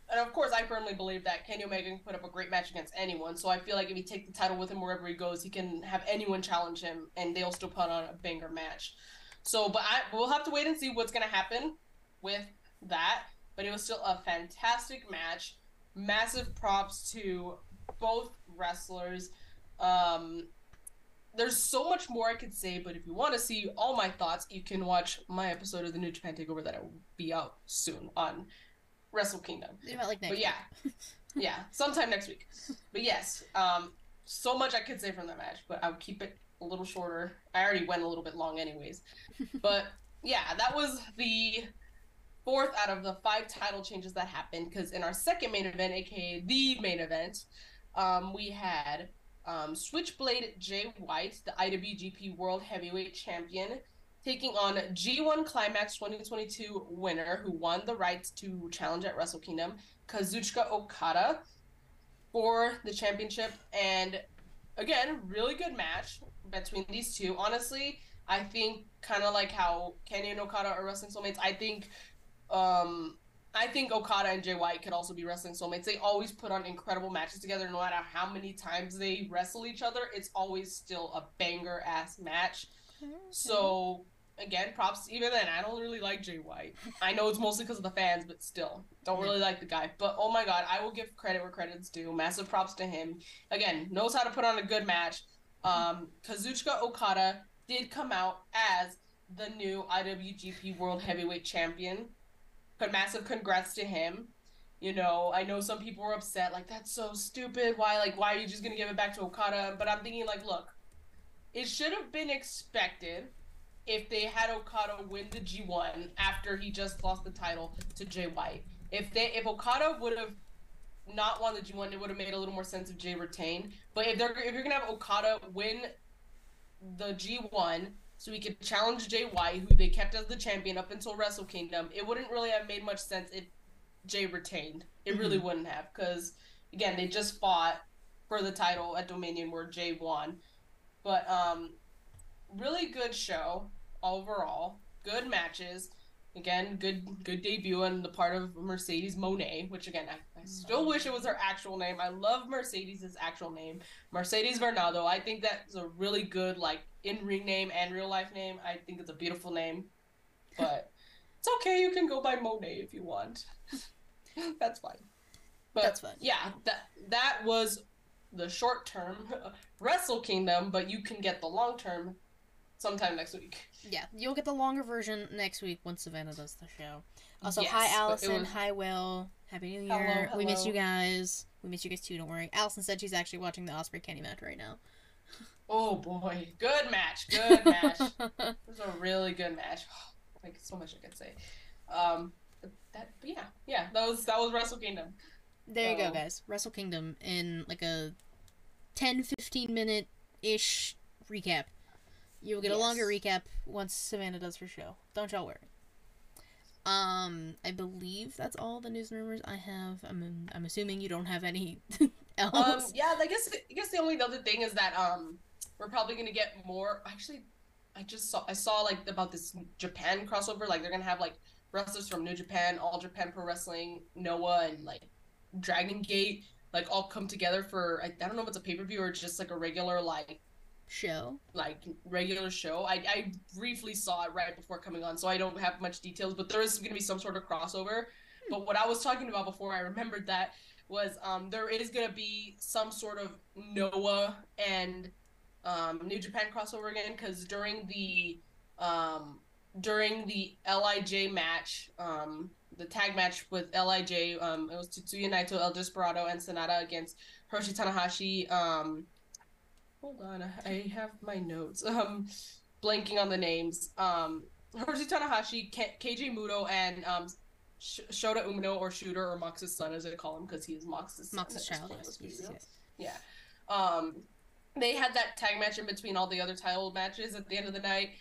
and of course, I firmly believe that Kenny Omega can put up a great match against anyone. So I feel like if he take the title with him wherever he goes, he can have anyone challenge him, and they'll still put on a banger match. So, but I we'll have to wait and see what's gonna happen with that. But it was still a fantastic match. Massive props to both wrestlers. Um, there's so much more I could say, but if you want to see all my thoughts, you can watch my episode of the New Japan Takeover that will be out soon on Wrestle Kingdom. Like But yeah, yeah, sometime next week. But yes, um, so much I could say from that match, but I'll keep it a little shorter. I already went a little bit long, anyways. but yeah, that was the fourth out of the five title changes that happened. Because in our second main event, aka the main event, um, we had um, Switchblade Jay White, the IWGP World Heavyweight Champion, taking on G1 Climax 2022 winner who won the rights to challenge at Wrestle Kingdom, Kazuchika Okada, for the championship. And again, really good match between these two. Honestly, I think kind of like how Kenny and Okada are wrestling soulmates. I think, um, I think Okada and Jay White could also be wrestling soulmates. They always put on incredible matches together, no matter how many times they wrestle each other. It's always still a banger ass match. So again, props. Even then, I don't really like Jay White. I know it's mostly because of the fans, but still, don't really like the guy. But oh my god, I will give credit where credit's due. Massive props to him. Again, knows how to put on a good match. Um, Kazuchika Okada did come out as the new IWGP World Heavyweight Champion. But massive congrats to him. You know, I know some people were upset, like that's so stupid. Why, like, why are you just gonna give it back to Okada? But I'm thinking, like, look, it should have been expected if they had Okada win the G1 after he just lost the title to Jay White. If they if Okada would have not won the G1, it would have made a little more sense if Jay retained. But if they're if you're gonna have Okada win the G1 so he could challenge Jay White, who they kept as the champion up until Wrestle Kingdom, it wouldn't really have made much sense if Jay retained. It really wouldn't have, because again, they just fought for the title at Dominion where Jay won. But um, really good show overall. Good matches. Again, good good debut on the part of Mercedes Moné, which again I, I still wish it was her actual name. I love Mercedes' actual name, Mercedes Varnado. I think that's a really good like in ring name and real life name. I think it's a beautiful name, but it's okay. You can go by Moné if you want. that's fine. But That's fine. yeah, that that was the short term Wrestle Kingdom, but you can get the long term sometime next week. Yeah, you'll get the longer version next week once Savannah does the show. Also, Yes, hi Allison, was- hi Will, happy New Hello, Year. We miss you guys. We miss you guys too. Don't worry. Allison said she's actually watching the Ospreay Kenny match right now. Oh boy, good match, good match. it was a really good match. like so much I could say. Um, but that, yeah, yeah, that was that was Wrestle Kingdom. There you go, guys. Wrestle Kingdom in like a 10 15 minute ish recap. You'll get a longer recap once Savannah does her show. Don't y'all worry. Um, I believe that's all the news and rumors I have. I'm I'm assuming you don't have any else. Um, yeah, I guess I guess the only other thing is that um, we're probably gonna get more. Actually, I just saw I saw like about this Japan crossover. Like they're gonna have like wrestlers from New Japan, All Japan Pro Wrestling, Noah, and like Dragon Gate, like all come together for I, I don't know if it's a pay per view or just like a regular like show. like regular show. I, I briefly saw it right before coming on, so I don't have much details, but there is going to be some sort of crossover. But what I was talking about before I remembered that was um, there is going to be some sort of Noah and um, New Japan crossover again because during the um, during the Lij match, um, the tag match with Lij, um, it was Tetsuya Naito, El Desperado, and Sanada against Hiroshi Tanahashi. Hold on, I have my notes. Um, blanking on the names. Um, Hiroshi Tanahashi, K- Keiji Muto, and um, Sh- Shota Umino, or Shooter, or Mox's son, as they call him, because he is Mox's son. Mox's child. point, Yes, let's be yes, real. yes. Yeah. Um, they had that tag match in between all the other title matches at the end of the night,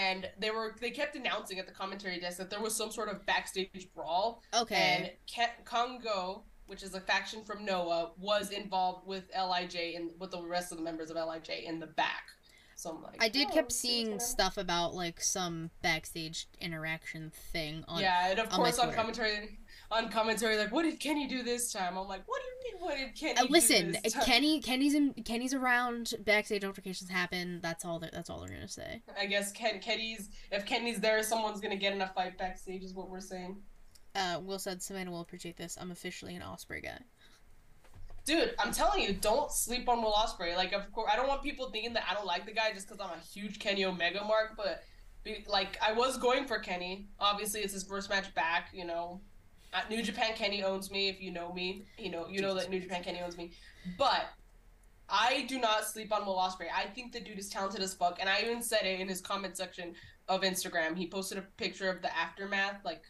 and they were they kept announcing at the commentary desk that there was some sort of backstage brawl, and Okay. Ke- Kongo, which is a faction from Noah, was involved with Lij and with the rest of the members of Lij in the back. So I'm like, I did oh, kept seeing gonna- stuff about like some backstage interaction thing on yeah, and of on my course on commentary, on commentary, like, what did Kenny do this time? I'm like, what do you mean? What did Kenny? Uh, do listen, this time? Kenny, Kenny's in, Kenny's around. Backstage altercations happen. That's all. They're, that's all they're gonna say. I guess Ken Kenny's if Kenny's there, someone's gonna get in a fight backstage, is what we're saying. Uh, Will said Savannah will appreciate this. I'm officially an Ospreay guy. Dude, I'm telling you, don't sleep on Will Ospreay. Like, of course, I don't want people thinking that I don't like the guy just because I'm a huge Kenny Omega mark. But like, I was going for Kenny. Obviously, it's his first match back. You know, at New Japan Kenny owns me. If you know me, you know you know that New Japan Kenny owns me. But I do not sleep on Will Ospreay. I think the dude is talented as fuck, and I even said it in his comment section of Instagram. He posted a picture of the aftermath, like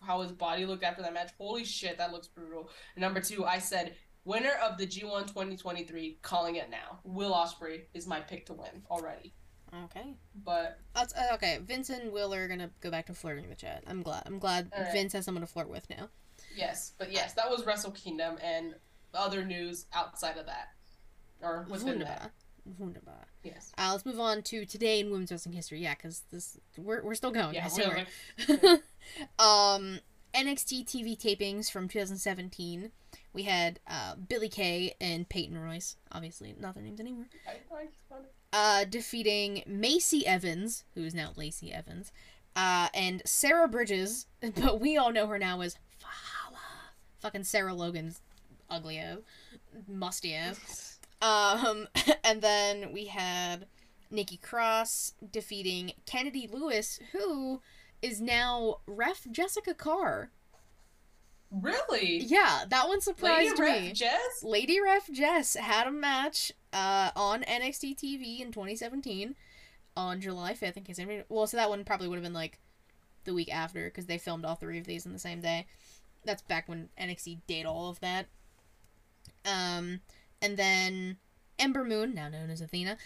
how his body looked after that match. Holy shit, that looks brutal. Number two, I said winner of the G1 2023, calling it now. Will Ospreay is my pick to win already. Okay. But That's, uh, okay. Vince and Will are gonna go back to flirting the chat. I'm glad. I'm glad right. Vince has someone to flirt with now. yes, but yes, that was Wrestle Kingdom and other news outside of that. Or within that. Wunderbar. Yes. Uh, let's move on to today in women's wrestling history. Yeah, because this we're, we're still going. Yeah, we're don't um, NXT TV tapings from 2017. We had uh, Billy Kay and Peyton Royce. Obviously, not their names anymore. I, I just Uh, defeating Macy Evans, who is now Lacey Evans, uh, and Sarah Bridges, but we all know her now as Valhalla. Fucking Sarah Logan's ugly musty ass. Um, and then we had Nikki Cross defeating Kennedy Lewis, who is now ref Jessika Carr. Really? Yeah, that one surprised Lady me. Ref Jess? Lady Ref Jess had a match uh, on NXT TV in 2017 on July 5th. In case anybody, well, so that one probably would have been like the week after because they filmed all three of these in the same day. That's back when NXT did all of that. Um, and then Ember Moon, now known as Athena,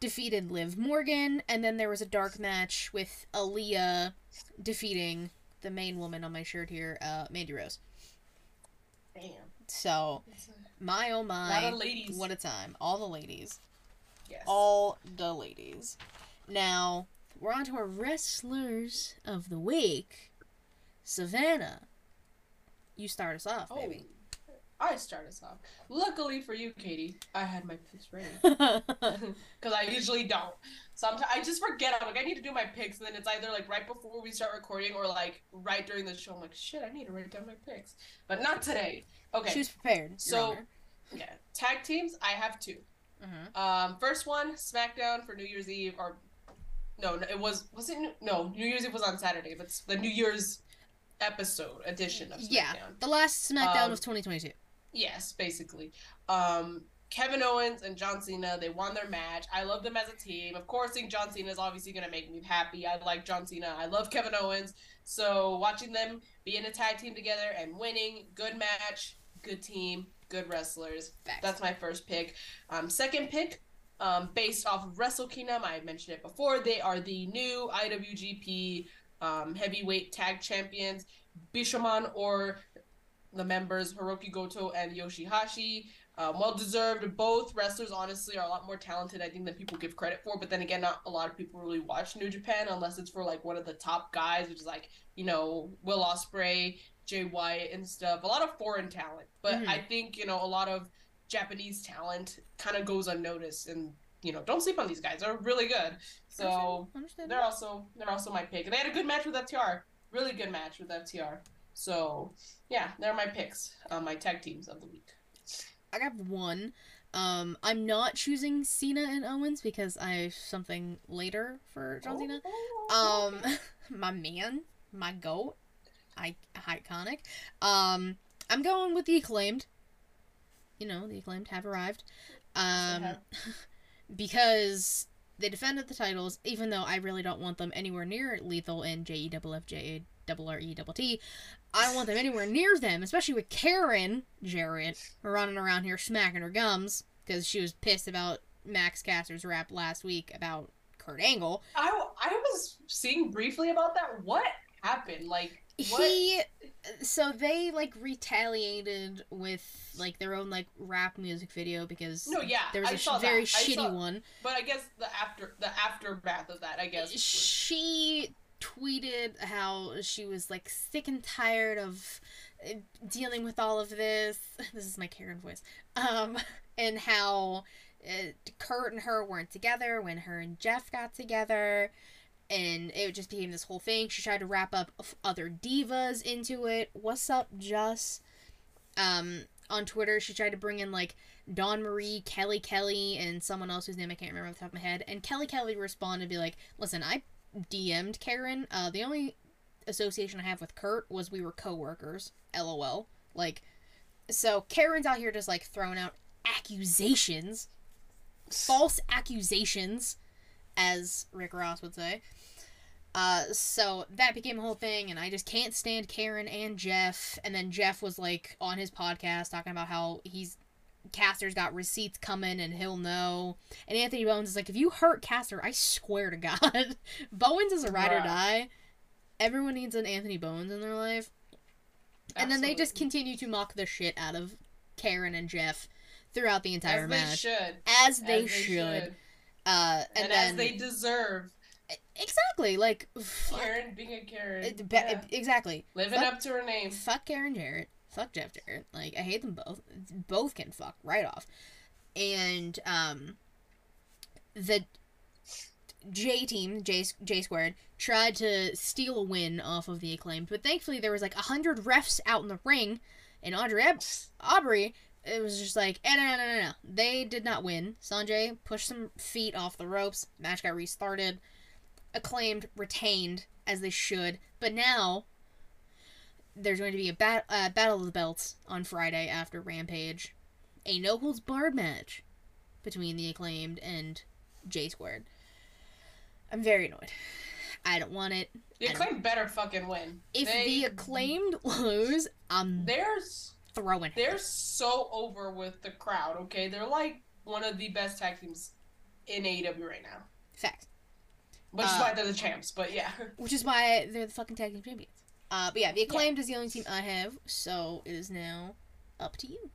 defeated Liv Morgan, and then there was a dark match with Aliyah defeating the main woman on my shirt here, uh, Mandy Rose. Damn. So my oh my, what a time! All the ladies, yes. all the ladies. Now we're on to our wrestlers of the week. Savannah, you start us off, Oh, baby. I start us off. Luckily for you, Katie, I had my picks ready. Because I usually don't. Sometimes I just forget. I'm like, I need to do my picks, and then it's either like right before we start recording or like right during the show. I'm like, shit, I need to write down my picks. But not today. Okay. She was prepared. So-. Yeah. Tag teams, I have two. Mhm. Um, first one, SmackDown for New Year's Eve, or no, no, it was was it New- no New Year's Eve was on Saturday, but it's the New Year's episode edition of SmackDown. Yeah, the last SmackDown Um, of 2022. Yes, basically. Um, Kevin Owens and John Cena, they won their match. I love them as a team. Of course, seeing John Cena is obviously going to make me happy. I like John Cena. I love Kevin Owens. So watching them be in a tag team together and winning, good match, good team, good wrestlers. Facts. That's my first pick. Um, second pick, um, based off of Wrestle Kingdom, I mentioned it before. They are the new IWGP um, heavyweight tag champions, Bishamon or the members Hirooki Goto and Yoshihashi. Um, well deserved. Both wrestlers, honestly, are a lot more talented, I think, than people give credit for. But then again, not a lot of people really watch New Japan unless it's for like one of the top guys, which is like you know Will Ospreay, Jay White, and stuff. A lot of foreign talent, but Mhm. I think you know a lot of Japanese talent kind of goes unnoticed, and you know don't sleep on these guys. They're really good. So Understand- they're also they're also my pick. They had a good match with FTR. Really good match with FTR. So yeah, they're my picks. Uh, my tag teams of the week. I got one. Um, I'm not choosing Cena and Owens because I have something later for John Cena. Um, my man, my goat, I iconic. Um, I'm going with the acclaimed. You know, the acclaimed have arrived. Um, have. because they defended the titles, even though I really don't want them anywhere near Lethal and J E double F J A double R E double T. I don't want them anywhere near them, especially with Karen Jarrett running around here smacking her gums because she was pissed about Max Caster's rap last week about Kurt Angle. I I was seeing briefly about that. What happened? Like what? He so they like retaliated with like their own like rap music video because No, yeah, there was I a sh- very. I shitty saw- one. But I guess the after the aftermath of that, I guess. was- She tweeted how she was like sick and tired of uh, dealing with all of this. This is my Karen voice. Um, and how uh, Kurt and her weren't together when her and Jeff got together. And it just became this whole thing. She tried to wrap up other divas into it. What's up, Just? Um, on Twitter, she tried to bring in like Dawn Marie, Kelly Kelly, and someone else whose name I can't remember off the top of my head. And Kelly Kelly responded, be like, "Listen, I DM'd Karen. Uh, the only association I have with Kurt was we were coworkers. LOL. Like, so Karen's out here just like throwing out accusations, false accusations, as Rick Ross would say. Uh, so that became a whole thing, and I just can't stand Karen and Jeff. And then Jeff was like on his podcast talking about how he's Caster's got receipts coming and he'll know. And Anthony Bowens is like, if you hurt Caster, I swear to God, Bowens is a ride or die. Everyone needs an Anthony Bowens in their life. And then they just continue to mock the shit out of Karen and Jeff throughout the entire match. as match, they should. as they As should. Uh, and, And, then as they deserve. exactly like fuck, Karen being a Karen. it- yeah. exactly. Living fuck- up to her name. Fuck Karen Jarrett. Fuck Jeff Jarrett. Like I hate them both. Both can fuck right off. And um, the J team, J J squared, tried to steal a win off of the acclaimed, but thankfully there was like a hundred refs out in the ring, and Audrey Ab- Aubrey. It was just like, eh, no, no, no, no, no. They did not win. Sonjay pushed some feet off the ropes. Match got restarted. Acclaimed retained as they should, but now there's going to be a bat- uh, battle of the belts on Friday after Rampage, a no holds barred match between the acclaimed and J squared. I'm very annoyed. I don't want it. The Acclaimed better fucking win. If They- the acclaimed lose, I'm They're throwing. they're so over with the crowd. Okay, they're like one of the best tag teams in AEW right now. Facts. Which is Uh, why they're the champs. But yeah. Which is why they're the fucking tag team champions. Uh, but yeah, the acclaimed is the only team I have, so it is now up to you.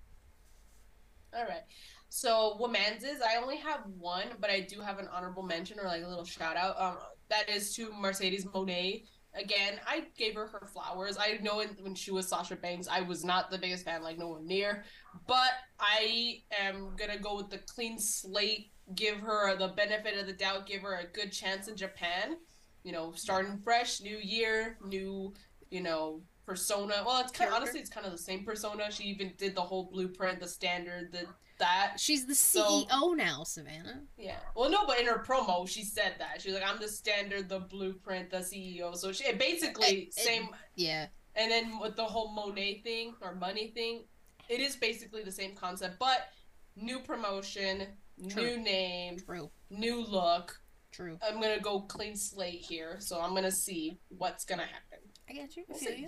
All right. So women's is I only have one, but I do have an honorable mention or like a little shout out. Um, that is to Mercedes Moné. Again, I gave her her flowers. I know when, when she was Sasha Banks, I was not the biggest fan, like no one near. But I am gonna go with the clean slate. Give her the benefit of the doubt. Give her a good chance in Japan. You know, starting fresh, new year, new, you know, persona. Well, it's kind of honestly, it's kind of the same persona. She even did the whole blueprint, the standard, the that. She's the So- CEO now, Savannah. Yeah. Well, no, but in her promo, she said that she's like, "I'm the standard, the blueprint, the CEO." So she basically It- it- same. Yeah. And then with the whole Moné thing or money thing, it is basically the same concept, but new promotion, True. new name, True. new look. True. I'm gonna go clean slate here, so I'm gonna see what's gonna happen. I get you. I We'll feel see. you.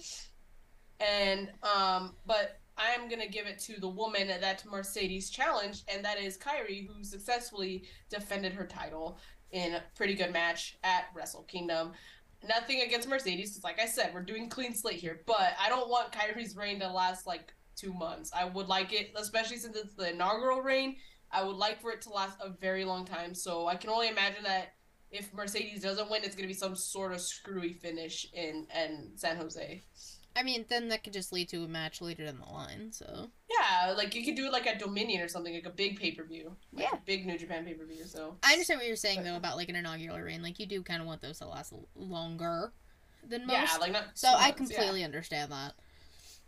And um, but I'm gonna give it to the woman that Mercedes challenged, and that is Kairi, who successfully defended her title in a pretty good match at Wrestle Kingdom. Nothing against Mercedes, because like I said, we're doing clean slate here. But I don't want Kairi's reign to last like two months. I would like it, especially since it's the inaugural reign. I would like for it to last a very long time. So I can only imagine that if Mercedes doesn't win, it's gonna be some sort of screwy finish in in San Jose. I mean, then that could just lead to a match later down the line. So Yeah, like you could do it like at Dominion or something, like a big pay per view. Like Yeah. a big New Japan pay per view. So I understand what you're saying though about like an inaugural reign. Like you do kind of want those to last longer than most. yeah, like not. so two I months, yeah. completely understand that.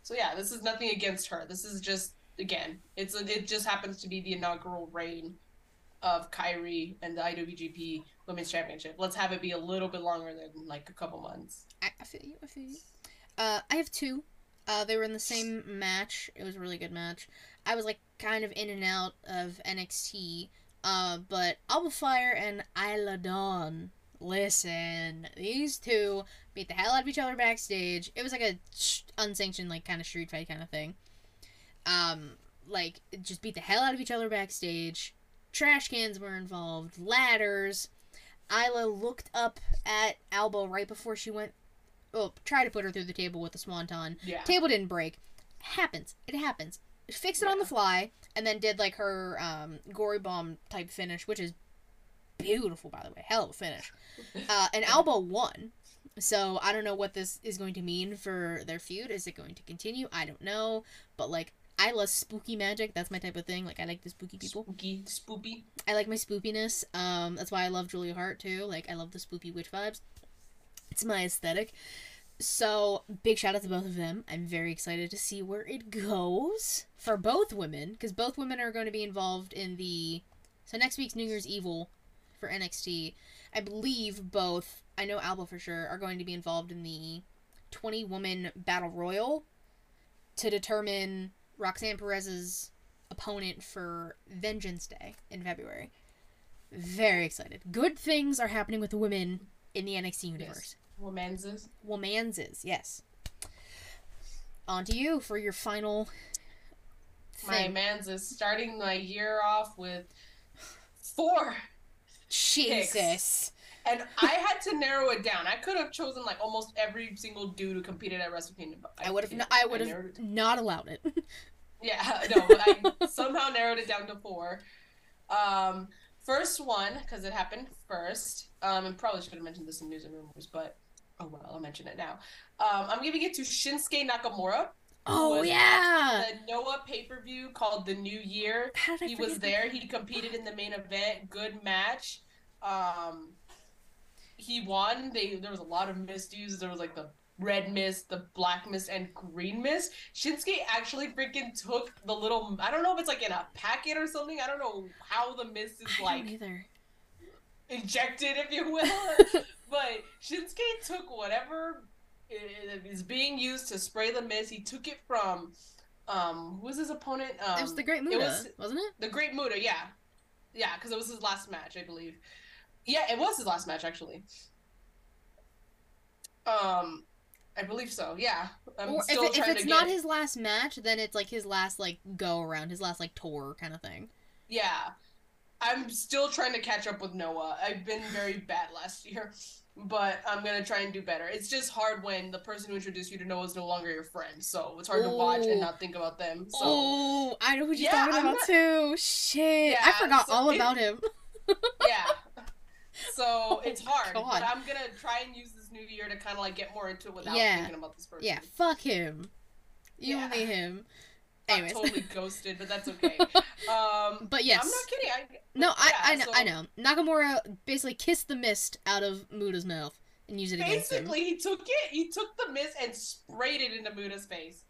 So yeah, this is nothing against her. This is just again, it's it just happens to be the inaugural reign of Kairi and the IWGP Women's Championship. Let's have it be a little bit longer than like a couple months. I, I feel you. I feel you. Uh, I have two. Uh, they were in the same match. It was a really good match. I was like kind of in and out of NXT. Uh, but Alba Fyre and Isla Dawn. Listen, these two beat the hell out of each other backstage. It was like a unsanctioned, like kind of street fight kind of thing. Um, like just beat the hell out of each other backstage. Trash cans were involved, ladders. Isla looked up at Alba right before she went. Oh, try to put her through the table with the swanton. Yeah. Table didn't break. Happens. It happens. Fixed it on the fly, and then did like her um, gory bomb type finish, which is beautiful, by the way. Hell of a finish. Uh, and Alba won. So I don't know what this is going to mean for their feud. Is it going to continue? I don't know. But like, I love spooky magic. That's my type of thing. Like, I like the spooky people. Spooky, spoopy. I like my spoopiness. Um, that's why I love Julia Hart too. Like I love the spoopy witch vibes. It's my aesthetic. So big shout out to both of them. I'm very excited to see where it goes for both women because both women are going to be involved in the so next week's New Year's Evil for NXT. I believe both. I know Alba for sure are going to be involved in the 20 woman battle royal to determine Roxanne Perez's opponent for Vengeance Day in February. Very excited. Good things are happening with the women in the NXT universe. Women's. Womanses, yes. On to you for your final My thing. man's is starting my year off with four Jesus. And I had to narrow it down. I could have chosen like almost every single dude who competed at Wrestle Kingdom. but I would have. didn't. I would have not allowed it. Yeah, no, but I somehow narrowed it down to four. Um, first one because it happened first. Um, and probably should have mentioned this in news and rumors, but oh well, I'll mention it now. Um, I'm giving it to Shinsuke Nakamura. oh yeah. The Noah pay per view called the New Year. How did I He was there. He competed in the main event. Good match. Um, he won. They there was a lot of misuse. There was like the red mist, the black mist, and green mist. Shinsuke actually freaking took the little. I don't know if it's like in a packet or something. I don't know how the mist is I like either. injected, if you will. but Shinsuke took whatever is being used to spray the mist. He took it from. Um, who was his opponent? Um, it was the Great Muta, was- was... not it? the Great Muta, yeah. Yeah, because it was his last match, I believe. Yeah, it was his last match, actually. Um, I believe so, yeah. I'm or if, it, if it's not get... his last match, then it's like his last like go around, his last like tour kind of thing. Yeah. I'm still trying to catch up with Noah. I've been very bad last year, but I'm going to try and do better. It's just hard when the person who introduced you to Noah is no longer your friend, so it's hard to watch and not think about them. So, Oh, I know what you're Yeah, talking I'm about not- too. Shit, I forgot so all it- about him. yeah. So it's hard, God. but I'm to try and use this new year to kind of like get more into it without Yeah. thinking about this person. Yeah, fuck him. You Yeah. only him. Anyways. totally ghosted, but that's okay. Um, But yes. I'm not kidding. I, No, I, yeah, I know, I know. Nakamura basically kissed the mist out of Muta's mouth and used it against him. Basically, he took it. He took the mist and sprayed it into Muta's face,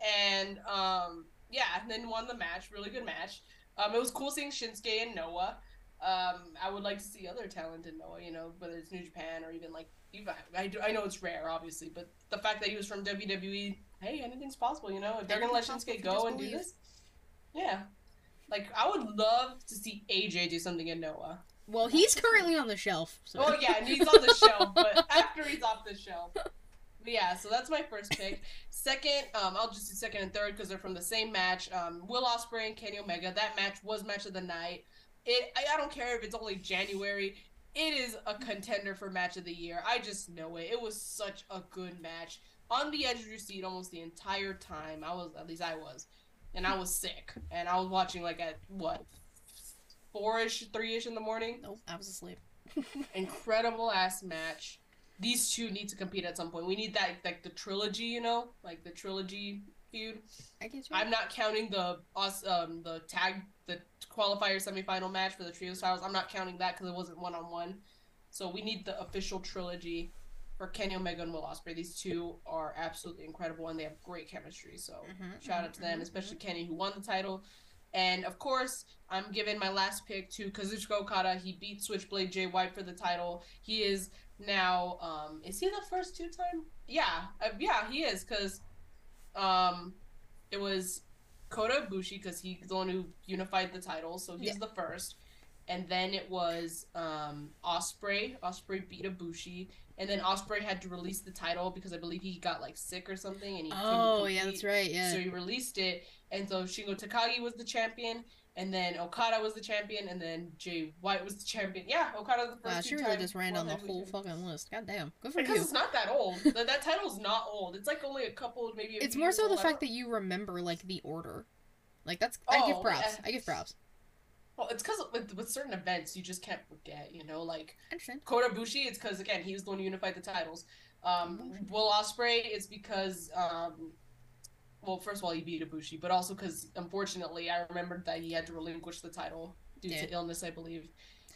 and um, yeah, and then won the match. Really good match. Um, it was cool seeing Shinsuke and Noah. Um, I would like to see other talent in Noah. You know, whether it's New Japan or even like even I, do, I know it's rare, obviously, but the fact that he was from WWE, hey, anything's possible. You know, if they're gonna let Shinsuke go and do this, yeah. Like I would love to see AJ do something in Noah. Well, he's currently on the shelf. So. Oh yeah, and he's on the shelf, but after he's off the shelf. But yeah, so that's my first pick. Second, um, I'll just do second and third because they're from the same match. Um, Will Ospreay and Kenny Omega. That match was match of the night. It. I, I don't care if it's only January. It is a contender for match of the year. I just know it. It was such a good match. On the edge of your seat almost the entire time. I was, at least I was, and I was sick, and I was watching like at what four-ish, three-ish in the morning. Nope, I was asleep. Incredible ass match. These two need to compete at some point. We need that like the trilogy, you know, like the trilogy feud. I get you. I'm not counting the us um the tag the qualifier semifinal match for the trio styles. I'm not counting that because it wasn't one on one. So we need the official trilogy for Kenny Omega and Will Ospreay. These two are absolutely incredible and they have great chemistry. So Mhm, shout out to them, mhm, especially Kenny who won the title. And of course, I'm giving my last pick to Kazuchika Okada. He beat Switchblade Jay White for the title. He is now um is he the first two time? Yeah, uh, yeah, he is cuz um it was Kota Ibushi cuz he's the one who unified the title, so he's Yeah. the first. And then it was um Ospreay. Ospreay beat Ibushi, and then Ospreay had to release the title because I believe he got like sick or something, and he Oh yeah, that's right. Yeah. So he released it, and so Shingo Takagi was the champion, and then Okada was the champion, and then Jay White was the champion. Yeah, Okada was the first wow, she really just ran down the whole fucking list. God damn. Good for Because you. it's not that old. that, that title's not old. It's like only a couple, maybe. A It's more so the. Fact that you remember like the order. Like that's I give Oh, props. yeah. I give props. Well, it's because with, with certain events you just can't forget. You know, like. Kota Bushi. it's because again he was the one who unified the titles. Um, Will Ospreay, it's because um, well, first of all he beat Ibushi, but also because unfortunately I remembered that he had to relinquish the title due Yeah. to illness, I believe.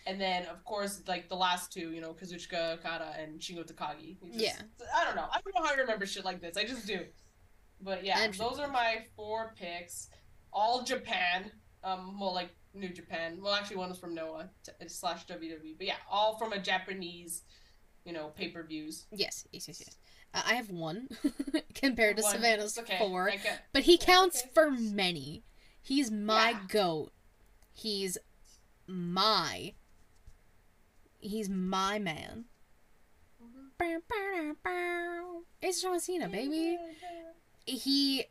And then of course like the last two, you know, Kazuchika Okada and Shingo Takagi. Just- Yeah. I don't know. I don't know how I remember shit like this. I just do. But yeah, Interesting. those are my four picks. All Japan. Um, well, like New Japan. Well, actually, one was from Noah t- slash WWE. But yeah, all from a Japanese, you know, pay per views. Yes, yes, yes, yes. I have one compared to One. Savannah's okay. four, but he counts okay. for many. He's my Yeah. goat. He's my. He's my man. It's John Cena, baby. He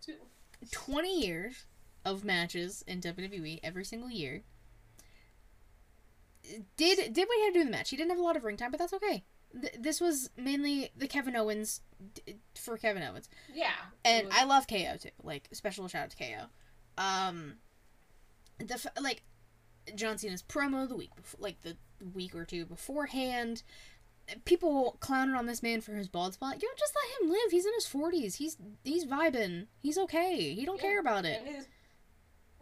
20 years of matches in WWE every single year. Did did what he had to do in the match. He didn't have a lot of ring time, but that's okay. Th- this was mainly the Kevin Owens d- for Kevin Owens, Yeah. and was- I love KO too. Like special shout out to KO. Um, the f- like John Cena's promo the week before, like the week or two beforehand. People clowning on this man for his bald spot. Yo, just let him live. He's in his forties. He's he's vibing. He's okay. He don't Yeah, care about it. his-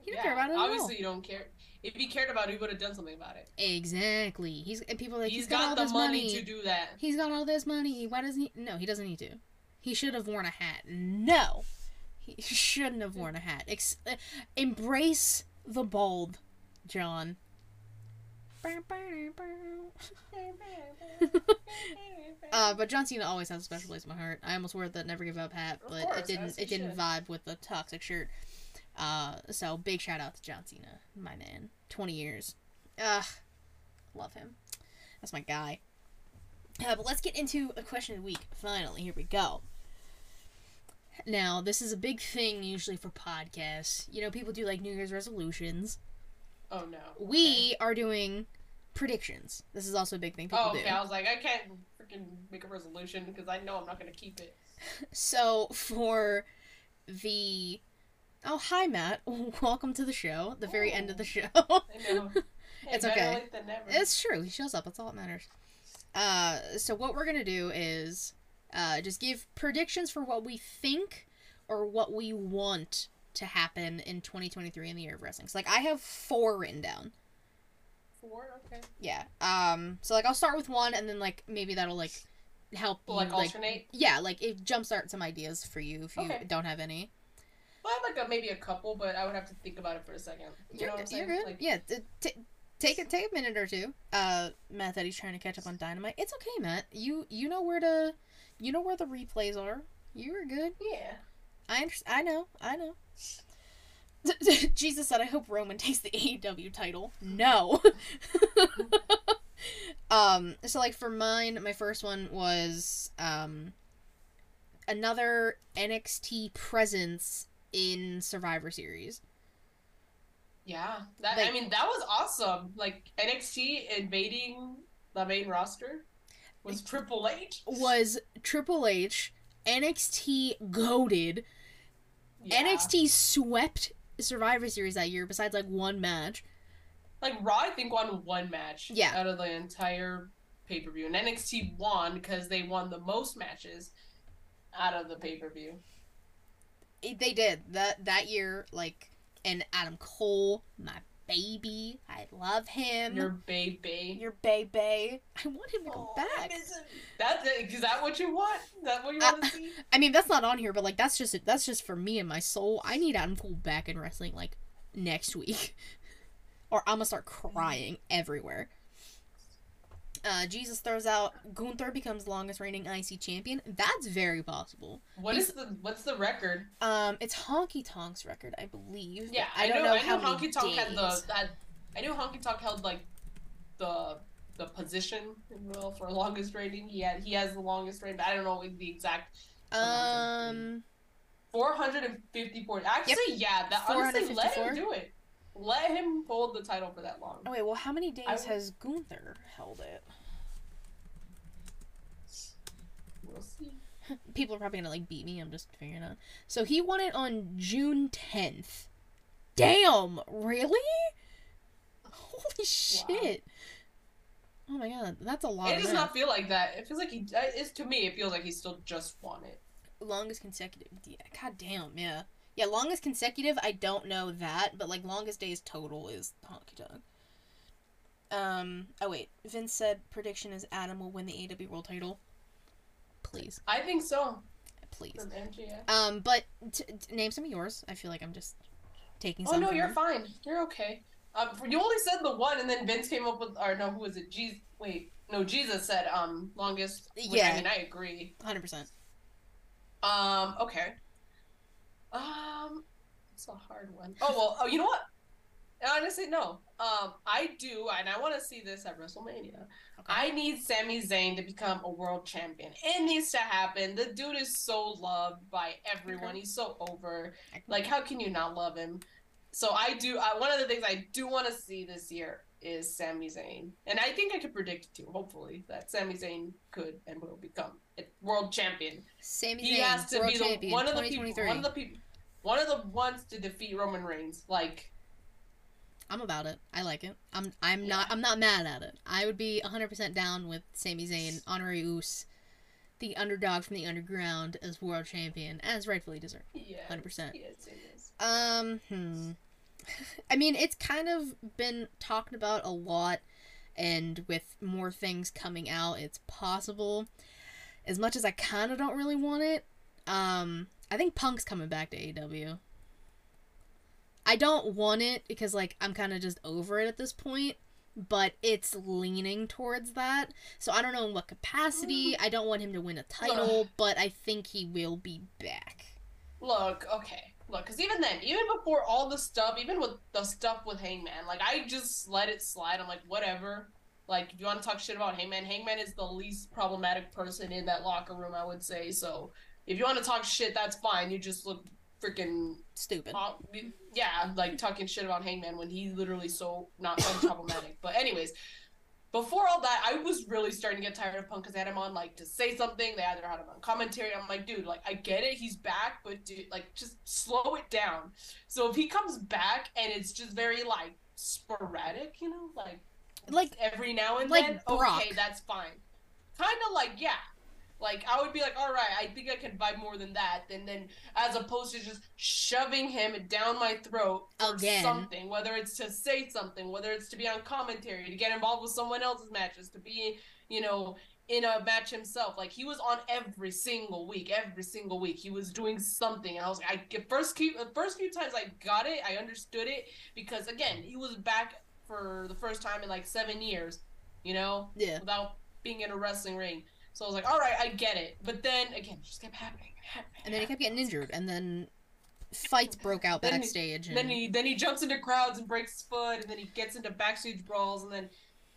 He don't care about it at all. Obviously, you don't care. If he cared about it, he would have done something about it. Exactly. He's and people like he's he's got, all the this money, money. to do that. He's got all this money. Why doesn't he? No, he doesn't need to. He should have worn a hat. No, he shouldn't have worn a hat. Ex- uh, embrace the bald, John. Uh, but John Cena always has a special place in my heart. I almost wore the Never Give Up hat, but course, it didn't. It didn't should. vibe with the toxic shirt. Uh, so big shout out to John Cena, my man. Twenty years. Ugh, love him. That's my guy. Uh, but let's get into a question of the week. Finally, here we go. Now, this is a big thing usually for podcasts. You know, people do like New Year's resolutions. oh no. We are doing predictions. This is also a big thing people Oh, do. I was like, I can't freaking make a resolution because I know I'm not gonna keep it. So for the oh hi Matt, welcome to the show. The very end of the show. I know. Hey, It's okay. never. it's true. He shows up. That's all that matters. Uh, so what we're gonna do is uh, just give predictions for what we think or what we want to happen in 2023 in the year of wrestling. So like I have four written down. Four. Okay. Yeah. Um. So like I'll start with one, and then like maybe that'll like help you Like like alternate. yeah like it jumpstart some ideas for you if you Okay. don't have any. Well, I have like a, maybe a couple, but I would have to think about it for a second. You You're, know what I'm good- you're saying? good. Like, yeah, t- take it. Take a minute or two. Uh, Matt, that he's trying to catch up on Dynamite. It's okay, Matt. You you know where to, you know where the replays are. You were good. yeah. I understand. I know. I know. Jesus said, I hope Roman takes the AEW title. No. um, so like for mine, my first one was um another NXT presence in Survivor Series. Yeah, that I mean that was awesome. Like NXT invading the main roster was Triple H. Was Triple H NXT goaded. Yeah. NXT swept Survivor Series that year besides like one match. like Raw, I think won one match. Yeah. out of the entire pay per view, and NXT won because they won the most matches out of the pay per view. It- they did that that year like and Adam Cole, my baby. I love him. Your baby. your baby. I want him to go Oh, back. miss him. That is that what you want? Is that what you Uh, want to see? I mean, that's not on here, but like that's just that's just for me and my soul. I need Adam Cole back in wrestling like next week, or I'm gonna start crying everywhere. Uh, Jesus throws out Gunther becomes longest reigning IC champion. That's very possible. What is the what's the record? Um, it's Honky Tonk's record, I believe. Yeah, I don't know. know, I how know Honky Tonk had the had. I knew Honky Tonk held like the the position, will, for longest reigning. He had he has the longest reign, but I don't know the exact. Um, 454. Actually, yeah, that honestly, let 454? him do it. Let him hold the title for that long. oh wait, well, how many days I- has Gunther held it? We'll see. people are probably gonna like beat me. I'm just figuring out. So he won it on June 10th. Damn, really? Holy shit! Oh my god, that's a lot. It does math. not feel like that. It feels like he. uh, It's to me. It feels like he still just won it. longest consecutive. Yeah, god damn, yeah, yeah. Longest consecutive. I don't know that, but like longest days total is Honky Tonk. Um. Oh wait, Vince said prediction is Adam will win the AEW World Title. Please, I think so. please. From Um, but t- t- name some of yours. I feel like I'm just taking. Oh no, you're them. fine. You're okay. Um, you only said the one, and then Vince came up with, or no, who was it? Jesus. Wait, no, Jesus said um longest. Which, Yeah. I mean, I agree. Hundred percent. Um, okay. Um, it's a hard one. Oh well. Oh, you know what? Honestly, no. Um, I do, and I want to see this at WrestleMania. Okay. I need Sami Zayn to become a world champion. It needs to happen. The dude is so loved by everyone. Okay. He's so over. Like, how can you not love him? So I do. I, one of the things I do want to see this year is Sami Zayn, and I think I could predict it too. Hopefully, that Sami Zayn could and will become a world champion. Sami He Zayn, has to world be the champion, one of the people. 2023. One of the people. One of the ones to defeat Roman Reigns. Like, I'm about it. I like it. I'm. I'm not. I'm not mad at it. I would be 100 percent down with Sami Zayn, honorary Uce, the underdog from the underground, as world champion, as rightfully deserved. yeah, 100%. Yes, it is. Um. Hmm. I mean, it's kind of been talked about a lot, and with more things coming out, it's possible. As much as I kind of don't really want it, um, I think Punk's coming back to AEW. I don't want it because like I'm kind of just over it at this point, but it's leaning towards that. So I don't know in what capacity. I don't want him to win a title, but I think he will be back. Look, okay. Look, because even then, even before all the stuff, even with the stuff with Hangman, like, I just let it slide. I'm like, whatever. Like, if you want to talk shit about Hangman, Hangman is the least problematic person in that locker room, I would say. So, if you want to talk shit, that's fine. You just look freaking, Stupid. uh, yeah, like talking shit about Hangman when he's literally so not unproblematic. but, anyways, before all that, I was really starting to get tired of Punk because they had him on like to say something. They either had him on commentary. I'm like, dude, like I get it, he's back, but dude, like just slow it down. So if he comes back and it's just very like sporadic, you know, like Like every now and like then, Brock. okay, that's fine. Kind of like yeah, like I would be like, all right, I think I can vibe more than that, and then as opposed to just shoving him down my throat for Again. something, whether it's to say something, whether it's to be on commentary, to get involved with someone else's matches, to be, you know, in a match himself. Like he was on every single week, every single week. He was doing something, and I was like, I first keep the first few times I got it, I understood it because again, he was back for the first time in like seven years, you know, yeah. without being in a wrestling ring. So I was like, all right, I get it. But then again, it just kept happening, happening And then he kept getting injured, and then fights broke out Then he- backstage. And Then he then he jumps into crowds and breaks his foot, and then he gets into backstage brawls, and then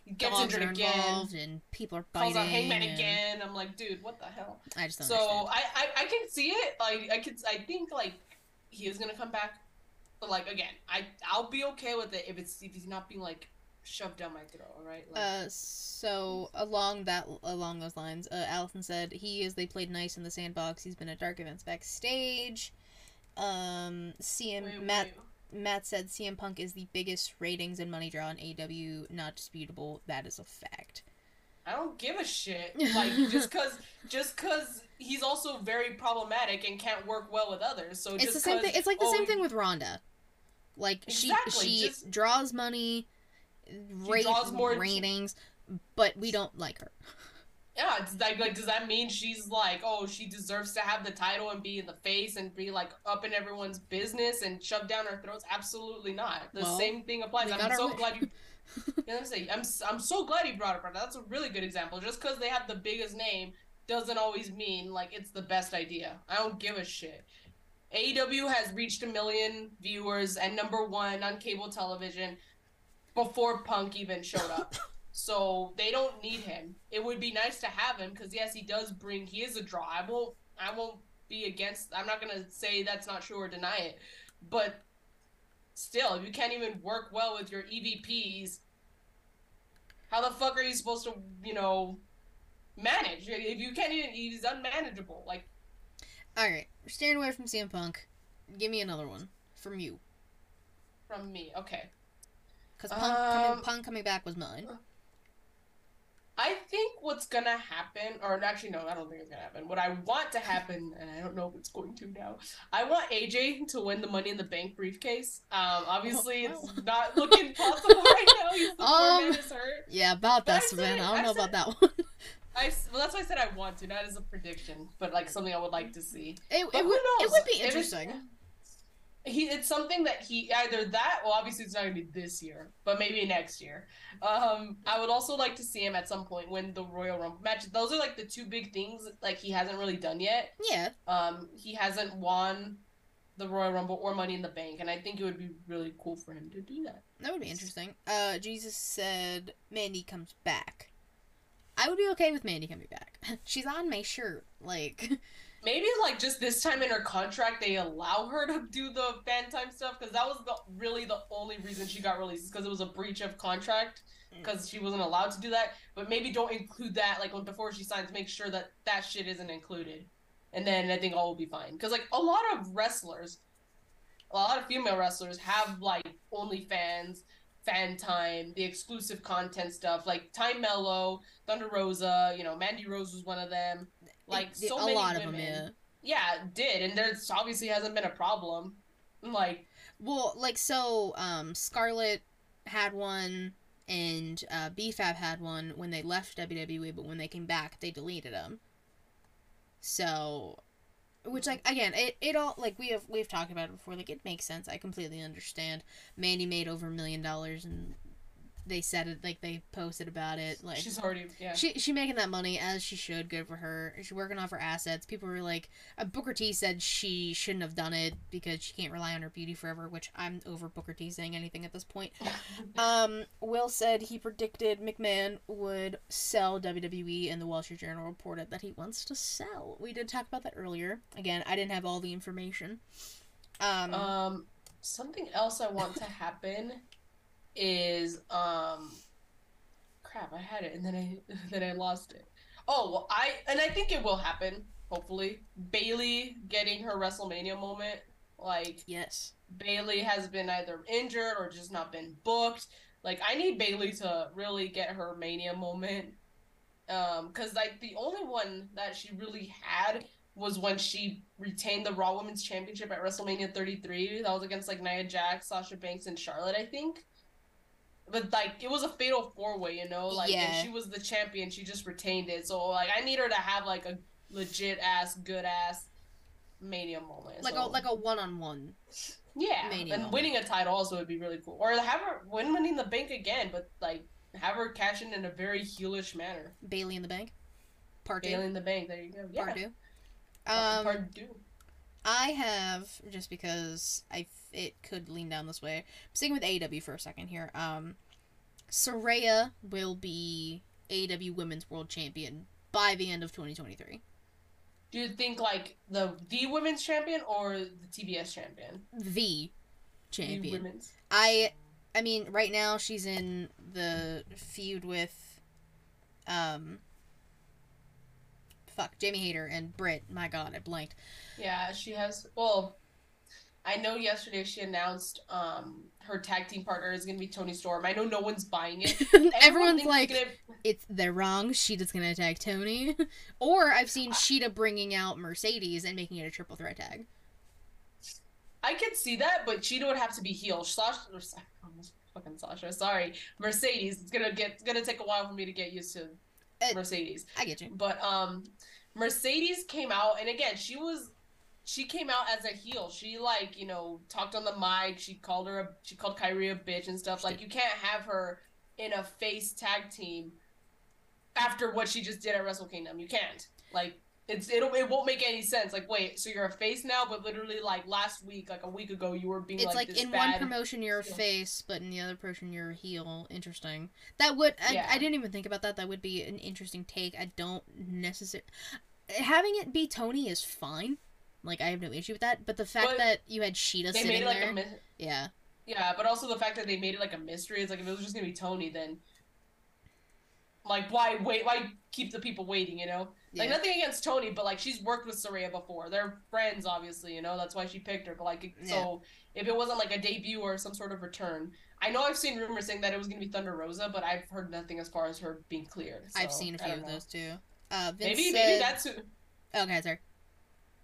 he gets dogs injured again. and people are Calls biting. out Hangman and- again. I'm like, dude, what the hell? I just don't So. I, I I can see it. Like I could I think like he is gonna come back, but like again, I I'll be okay with it if it's if he's not being like shoved down my throat. All right. Like, Uh, so along that along those lines, uh, Allison said he is they played nice in the sandbox. He's been at dark events backstage. Um, CM wait, Matt wait. Matt said CM Punk is the biggest ratings and money draw in AEW. Not disputable. That is a fact. I don't give a shit. Like just cause just cause he's also very problematic and can't work well with others. So it's just the same thing. It's like the oh, same thing with Ronda. Like Exactly, she she just- draws money, rate, more- ratings, but we don't like her. Yeah, it's like, like does that mean she's like, oh, she deserves to have the title and be in the face and be like up in everyone's business and shoved down our throats? Absolutely not. The Well, same thing applies. I'm so glad you. You know I'm saying? I'm I'm so glad he brought it up. That's a really good example. Just because they have the biggest name doesn't always mean like it's the best idea. I don't give a shit. AEW has reached a million viewers and number one on cable television before Punk even showed up. so they don't need him. It would be nice to have him because yes, he does bring. He is a draw. I won't. I won't be against. I'm not gonna say that's not true or deny it, but still, if you can't even work well with your EVPs, how the fuck are you supposed to, you know, manage? If you can't even, he's unmanageable. Like, All right, staying away from CM Punk. Give me another one from you, from me, okay. Because Punk, coming, Um, Punk coming back was mine. I think what's gonna happen, or actually, no, I don't think it's gonna happen. What I want to happen, and I don't know if it's going to now, I want AJ to win the Money in the Bank briefcase. Um, obviously, Oh, it's not looking possible right now. He's the Um, man is hurt. Yeah, about But that, I Savannah. it, I don't I know said about that one. I well, that's why I said I want to, not as a prediction, but like something I would like to see. It, it would it would be interesting. He, it's something that he either that, well, obviously it's not gonna be this year, but maybe next year. Um, I would also like to see him at some point win the Royal Rumble match. Those are like the two big things like he hasn't really done yet. Yeah, Um, he hasn't won the Royal Rumble or Money in the Bank, and I think it would be really cool for him to do that. that would be interesting. Uh, Jesus said Mandy comes back. I would be okay with Mandy coming back. She's on my shirt. Like, Maybe like just this time in her contract they allow her to do the fan time stuff because that was the really the only reason she got released because it was a breach of contract mm. because she wasn't allowed to do that. But maybe don't include that like before she signs. Make sure that that shit isn't included, and then I think all will be fine. Because like a lot of wrestlers, a lot of female wrestlers have like OnlyFans, fan time, the exclusive content stuff like Tay Melo, Thunder Rosa. You know, Mandy Rose was one of them. Like so a many lot women. of them. Yeah. Yeah, did, and there's obviously hasn't been a problem. Like, Well, like so, um, Scarlett had one, and uh, B-Fab had one when they left WWE, but when they came back, they deleted them. So, which like again, it, it all like we have we've talked about it before. Like it makes sense. I completely understand. Mandy made over a million dollars, and they said it like they posted about it. Like she's already yeah. she she making that money as she should. Good for her. She's working off her assets. People were like, uh, Booker T said she shouldn't have done it because she can't rely on her beauty forever. Which I'm over Booker T saying anything at this point. Um, Will said he predicted McMahon would sell WWE, and the Wall Street Journal reported that he wants to sell. We did talk about that earlier. Again, I didn't have all the information. Um, um, something else I want to happen is um, crap. I had it and then I then I lost it. Oh well, I and I think it will happen. Hopefully, Bayley getting her WrestleMania moment. Like yes. Bayley has been either injured or just not been booked. Like I need Bayley to really get her Mania moment. Um, cause like the only one that she really had was when she retained the Raw Women's Championship at WrestleMania 33. That was against like Nia Jax, Sasha Banks, and Charlotte, I think. But like it was a fatal four way, you know, like Yeah. and she was the champion, she just retained it. So like I need her to have like a legit ass, good ass Mania moment. Like so. a like a one on one. Yeah, Mania and moment. winning a title also would be really cool. Or have her win winning the Bank again, but like have her cash in in a very heelish manner. Bayley in the bank. Part. Bayley in the Bank. There you go. Yeah. Part two. Um, part two. I have just because I it could lean down this way. I'm sticking with AEW for a second here. Um, Saraya will be AEW Women's World Champion by the end of 2023. Do you think like the the women's champion or the TBS champion? The The champion. women's. I I mean, right now she's in the feud with um fuck, Jamie Hayter and Britt. My god, I blanked. Yeah, she has. Well, I know yesterday she announced um her tag team partner is gonna be Toni Storm. I know no one's buying it. Everyone Everyone's like it's gonna- it's they're wrong. Sheeta's gonna attack Toni, or I've seen Sheeta bringing out Mercedes and making it a triple threat tag. I could see that, but Cheetah would have to be heel. Sasha, or Sa- almost fucking Sasha. Sorry, Mercedes. It's gonna get it's gonna take a while for me to get used to Uh, Mercedes. I get you. But um, Mercedes came out, and again, she was she came out as a heel. She like you know talked on the mic. She called her a, she called Kairi a bitch and stuff. She Like did. you can't have her in a face tag team after what she just did at Wrestle Kingdom. You can't. Like it's it'll it won't make any sense. Like wait, so you're a face now, but literally like last week, like a week ago, you were being It's like, like, in one promotion you're a face, but in the other promotion you're a heel. Interesting. That would I, Yeah. I didn't even think about that. That would be an interesting take. I don't necessarily having it be Toni is fine. Like I have no issue with that. But the fact But that you had Sheeta They sitting made it like there, a mi- yeah, Yeah, but also the fact that they made it like a mystery. It's like if it was just gonna be Toni, then like why wait? Why keep the people waiting? You know, like yeah. nothing against Toni, but like she's worked with Saraya before. They're friends, obviously. You know, that's why she picked her. But like, it- so if it wasn't like a debut or some sort of return, I know I've seen rumors saying that it was gonna be Thunder Rosa, but I've heard nothing as far as her being cleared. I've seen a few of know. those too. Uh, Maybe said, maybe that's. Who... okay. Sorry.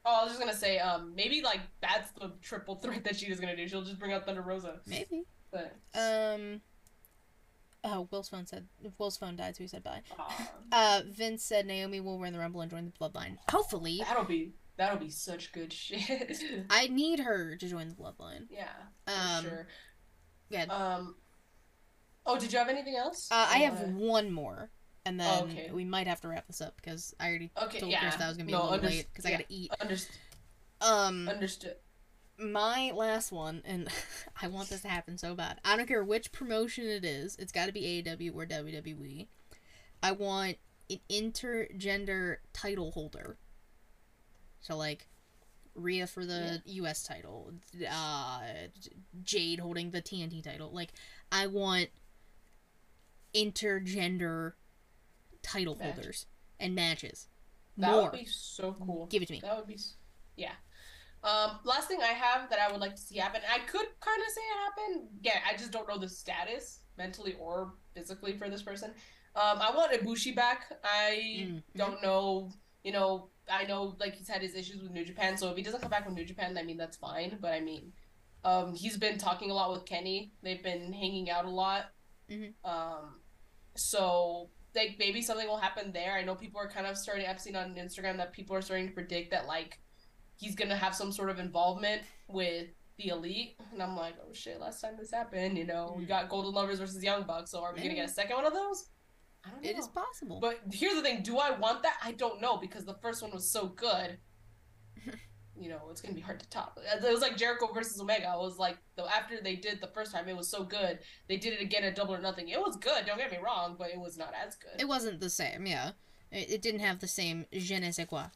Oh, I was just gonna say, um, maybe like that's the triple threat that she was gonna do. She'll just bring out Thunder Rosa. Maybe. But Um. Oh, Will's phone said Will's phone died, so he said bye. Uh, Vince said Naomi will win the Rumble and join the Bloodline. Hopefully, That'll be that'll be such good shit. I need her to join the Bloodline. yeah, for Um, sure. yeah. Um. Oh, did you have anything else? Uh, I have one more, and then Okay. we might have to wrap this up because I already Okay, told yeah. Chris that I was gonna be No, a little unders- late because I gotta eat. Underst- Um, understood. My last one, and I want this to happen so bad. I don't care which promotion it is. It's got to be AEW or WWE. I want an intergender title holder. So like, Rhea for the U.S. title, uh, Jade holding the TNT title. Like, I want intergender title Match. holders and matches. That More. would be so cool. Give it to me. That would be, yeah. Um, last thing I have that I would like to see happen, I could kind of say it happen. Yeah, I just don't know the status mentally or physically for this person. Um, I want Ibushi back. I Mm, don't know. You know, I know like he's had his issues with New Japan, so if he doesn't come back with New Japan, I mean that's fine. But I mean, um, he's been talking a lot with Kenny. They've been hanging out a lot. Mhm. Um, so like maybe something will happen there. I know people are kind of starting. I've seen on Instagram that people are starting to predict that like he's gonna have some sort of involvement with the elite, and I'm like, oh shit! Last time this happened, you know, we got Golden Lovers versus Young Bucks. So are we gonna get a second one of those? I don't know. It is possible. But here's the thing: Do I want that? I don't know because the first one was so good. you know, it's gonna be hard to top. It was like Jericho versus Omega. It was like the after they did the first time, it was so good. They did it again at Double or Nothing. It was good. Don't get me wrong, but it was not as good. It wasn't the same, yeah. It, it didn't have the same je ne sais quoi.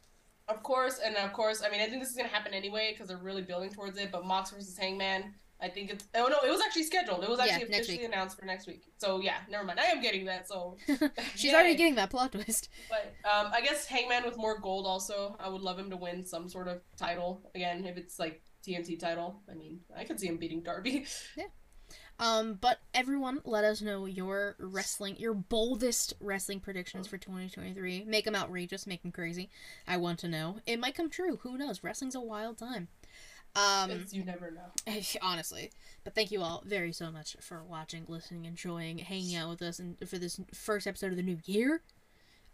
Of course, and of course, I mean, I think this is gonna happen anyway because they're really building towards it. But Mox versus Hangman, I think it's. Oh no, it was actually scheduled. It was actually next officially announced for next week. So yeah, never mind. I am getting that. So She's Yay. already getting that plot twist. But um, I guess Hangman with more gold also. I would love him to win some sort of title again. If it's like TNT title, I mean, I could see him beating Darby. Um, but everyone, let us know your wrestling, your boldest wrestling predictions for 2023. Make them outrageous, make them crazy. I want to know. It might come true. Who knows? Wrestling's a wild time. Um, It's- you never know. honestly. But thank you all very so much for watching, listening, enjoying, hanging out with us, and for this first episode of the new year.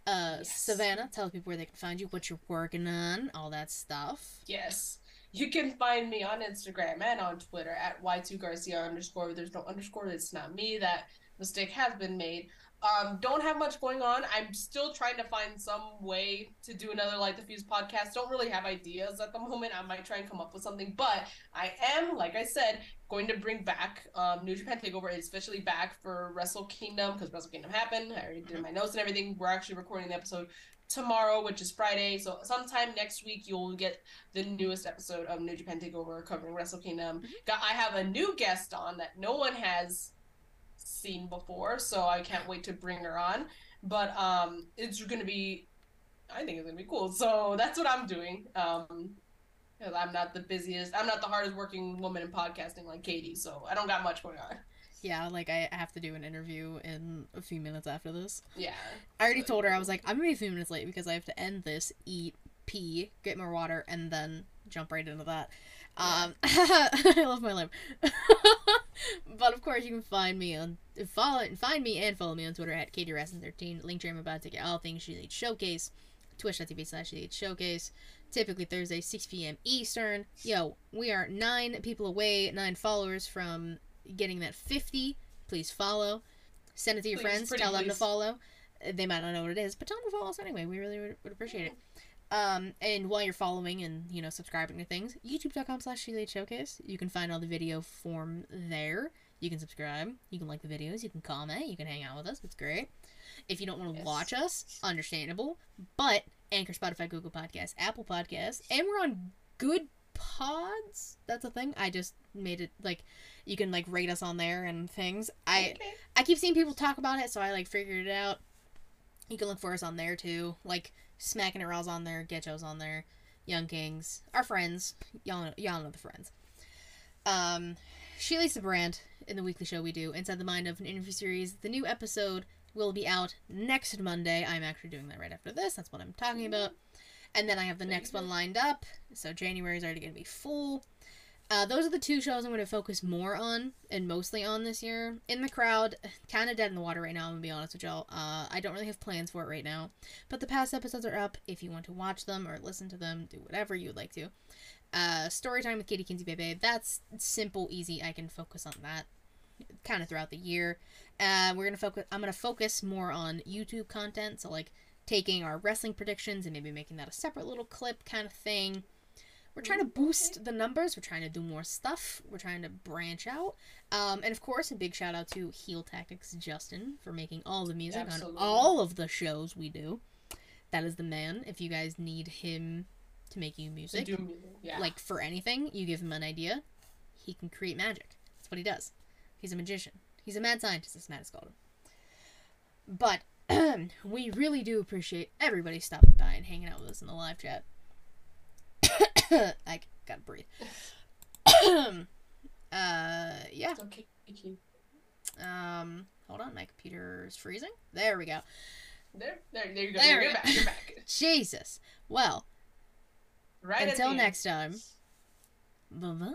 Uh, Yes. Savannah, tell people where they can find you, what you're working on, all that stuff. Yes. You can find me on Instagram and on Twitter at y2garcia underscore. There's no underscore. It's not me. That mistake has been made. um, don't have much going on. I'm still trying to find some way to do another Light the Fuse podcast. Don't really have ideas at the moment. I might try and come up with something, but I am, like I said, going to bring back um, New Japan Takeover is officially back for Wrestle Kingdom because Wrestle Kingdom happened. I already did my notes and everything. We're actually recording the episode tomorrow, which is Friday. So sometime next week you'll get the newest episode of New Japan Takeover covering Wrestle Kingdom. Mm-hmm. I have a new guest on that no one has seen before, so I can't wait to bring her on. But um, it's gonna be, I think it's gonna be cool. So that's what I'm doing. Um, I'm not the busiest, I'm not the hardest working woman in podcasting like Katie, so I don't got much going on. Yeah, like I have to do an interview in a few minutes after this. Yeah. I already told her I was like, I'm gonna be a few minutes late because I have to end this, eat, pee, get more water, and then jump right into that. Um, I love my life. but of course, you can find me on follow find me and follow me on Twitter at KatieRasson13. Link tree I'm about to get all things She Leads Showcase. Twitch.tv slash She Showcase. Typically Thursday, 6 p.m. Eastern. Yo, we are nine people away, nine followers from getting that 50. Please follow. Send it to your Please, friends. Tell them to follow. Uh, They might not know what it is, but tell them to follow us anyway. We really would, would appreciate it. Um, and while you're following and you know subscribing to things, youtube.com slash Showcase. You can find all the video form there. You can subscribe. You can like the videos. You can comment. You can hang out with us. It's great. If you don't want to Yes. watch us, understandable. But Anchor, Spotify, Google Podcasts, Apple Podcasts, and we're on Good Pods. That's a thing. I just made it like you can like rate us on there and things. I Okay. I keep seeing people talk about it, so I like figured it out. You can look for us on there too. Like Smacking It Raw's on there, Getcho's on there, Young Kings, our friends. Y'all know, y'all know the friends. Um, she leads the brand in the weekly show we do, Inside the Mind of an interview series. The new episode will be out next Monday. I'm actually doing that right after this. That's what I'm talking about. And then I have the next one lined up. So January is already going to be full. Uh, those are the two shows I'm going to focus more on and mostly on this year. In the crowd, kind of dead in the water right now. I'm gonna be honest with y'all. Uh, I don't really have plans for it right now, but the past episodes are up. If you want to watch them or listen to them, do whatever you would like to. Uh, story time with Katie Kinsey Bebe. That's simple, easy. I can focus on that kind of throughout the year. Uh, we're gonna focus. I'm gonna focus more on YouTube content. So like taking our wrestling predictions and maybe making that a separate little clip kind of thing. We're trying to boost the numbers. We're trying to do more stuff. We're trying to branch out. Um, and of course, a big shout out to Heel Tactics Justin for making all the music Absolutely. on all of the shows we do. That is the man. If you guys need him to make you music, do. Yeah. like for anything, you give him an idea, he can create magic. That's what he does. He's a magician. He's a mad scientist, as Matt has called him. But we really do appreciate everybody stopping by and hanging out with us in the live chat. I gotta breathe. uh, yeah. Okay. Um, hold on, my computer's freezing. There we go. There, there, there you go. There you're back. You're back. Jesus. Well, Right. Until next time. Bye bye.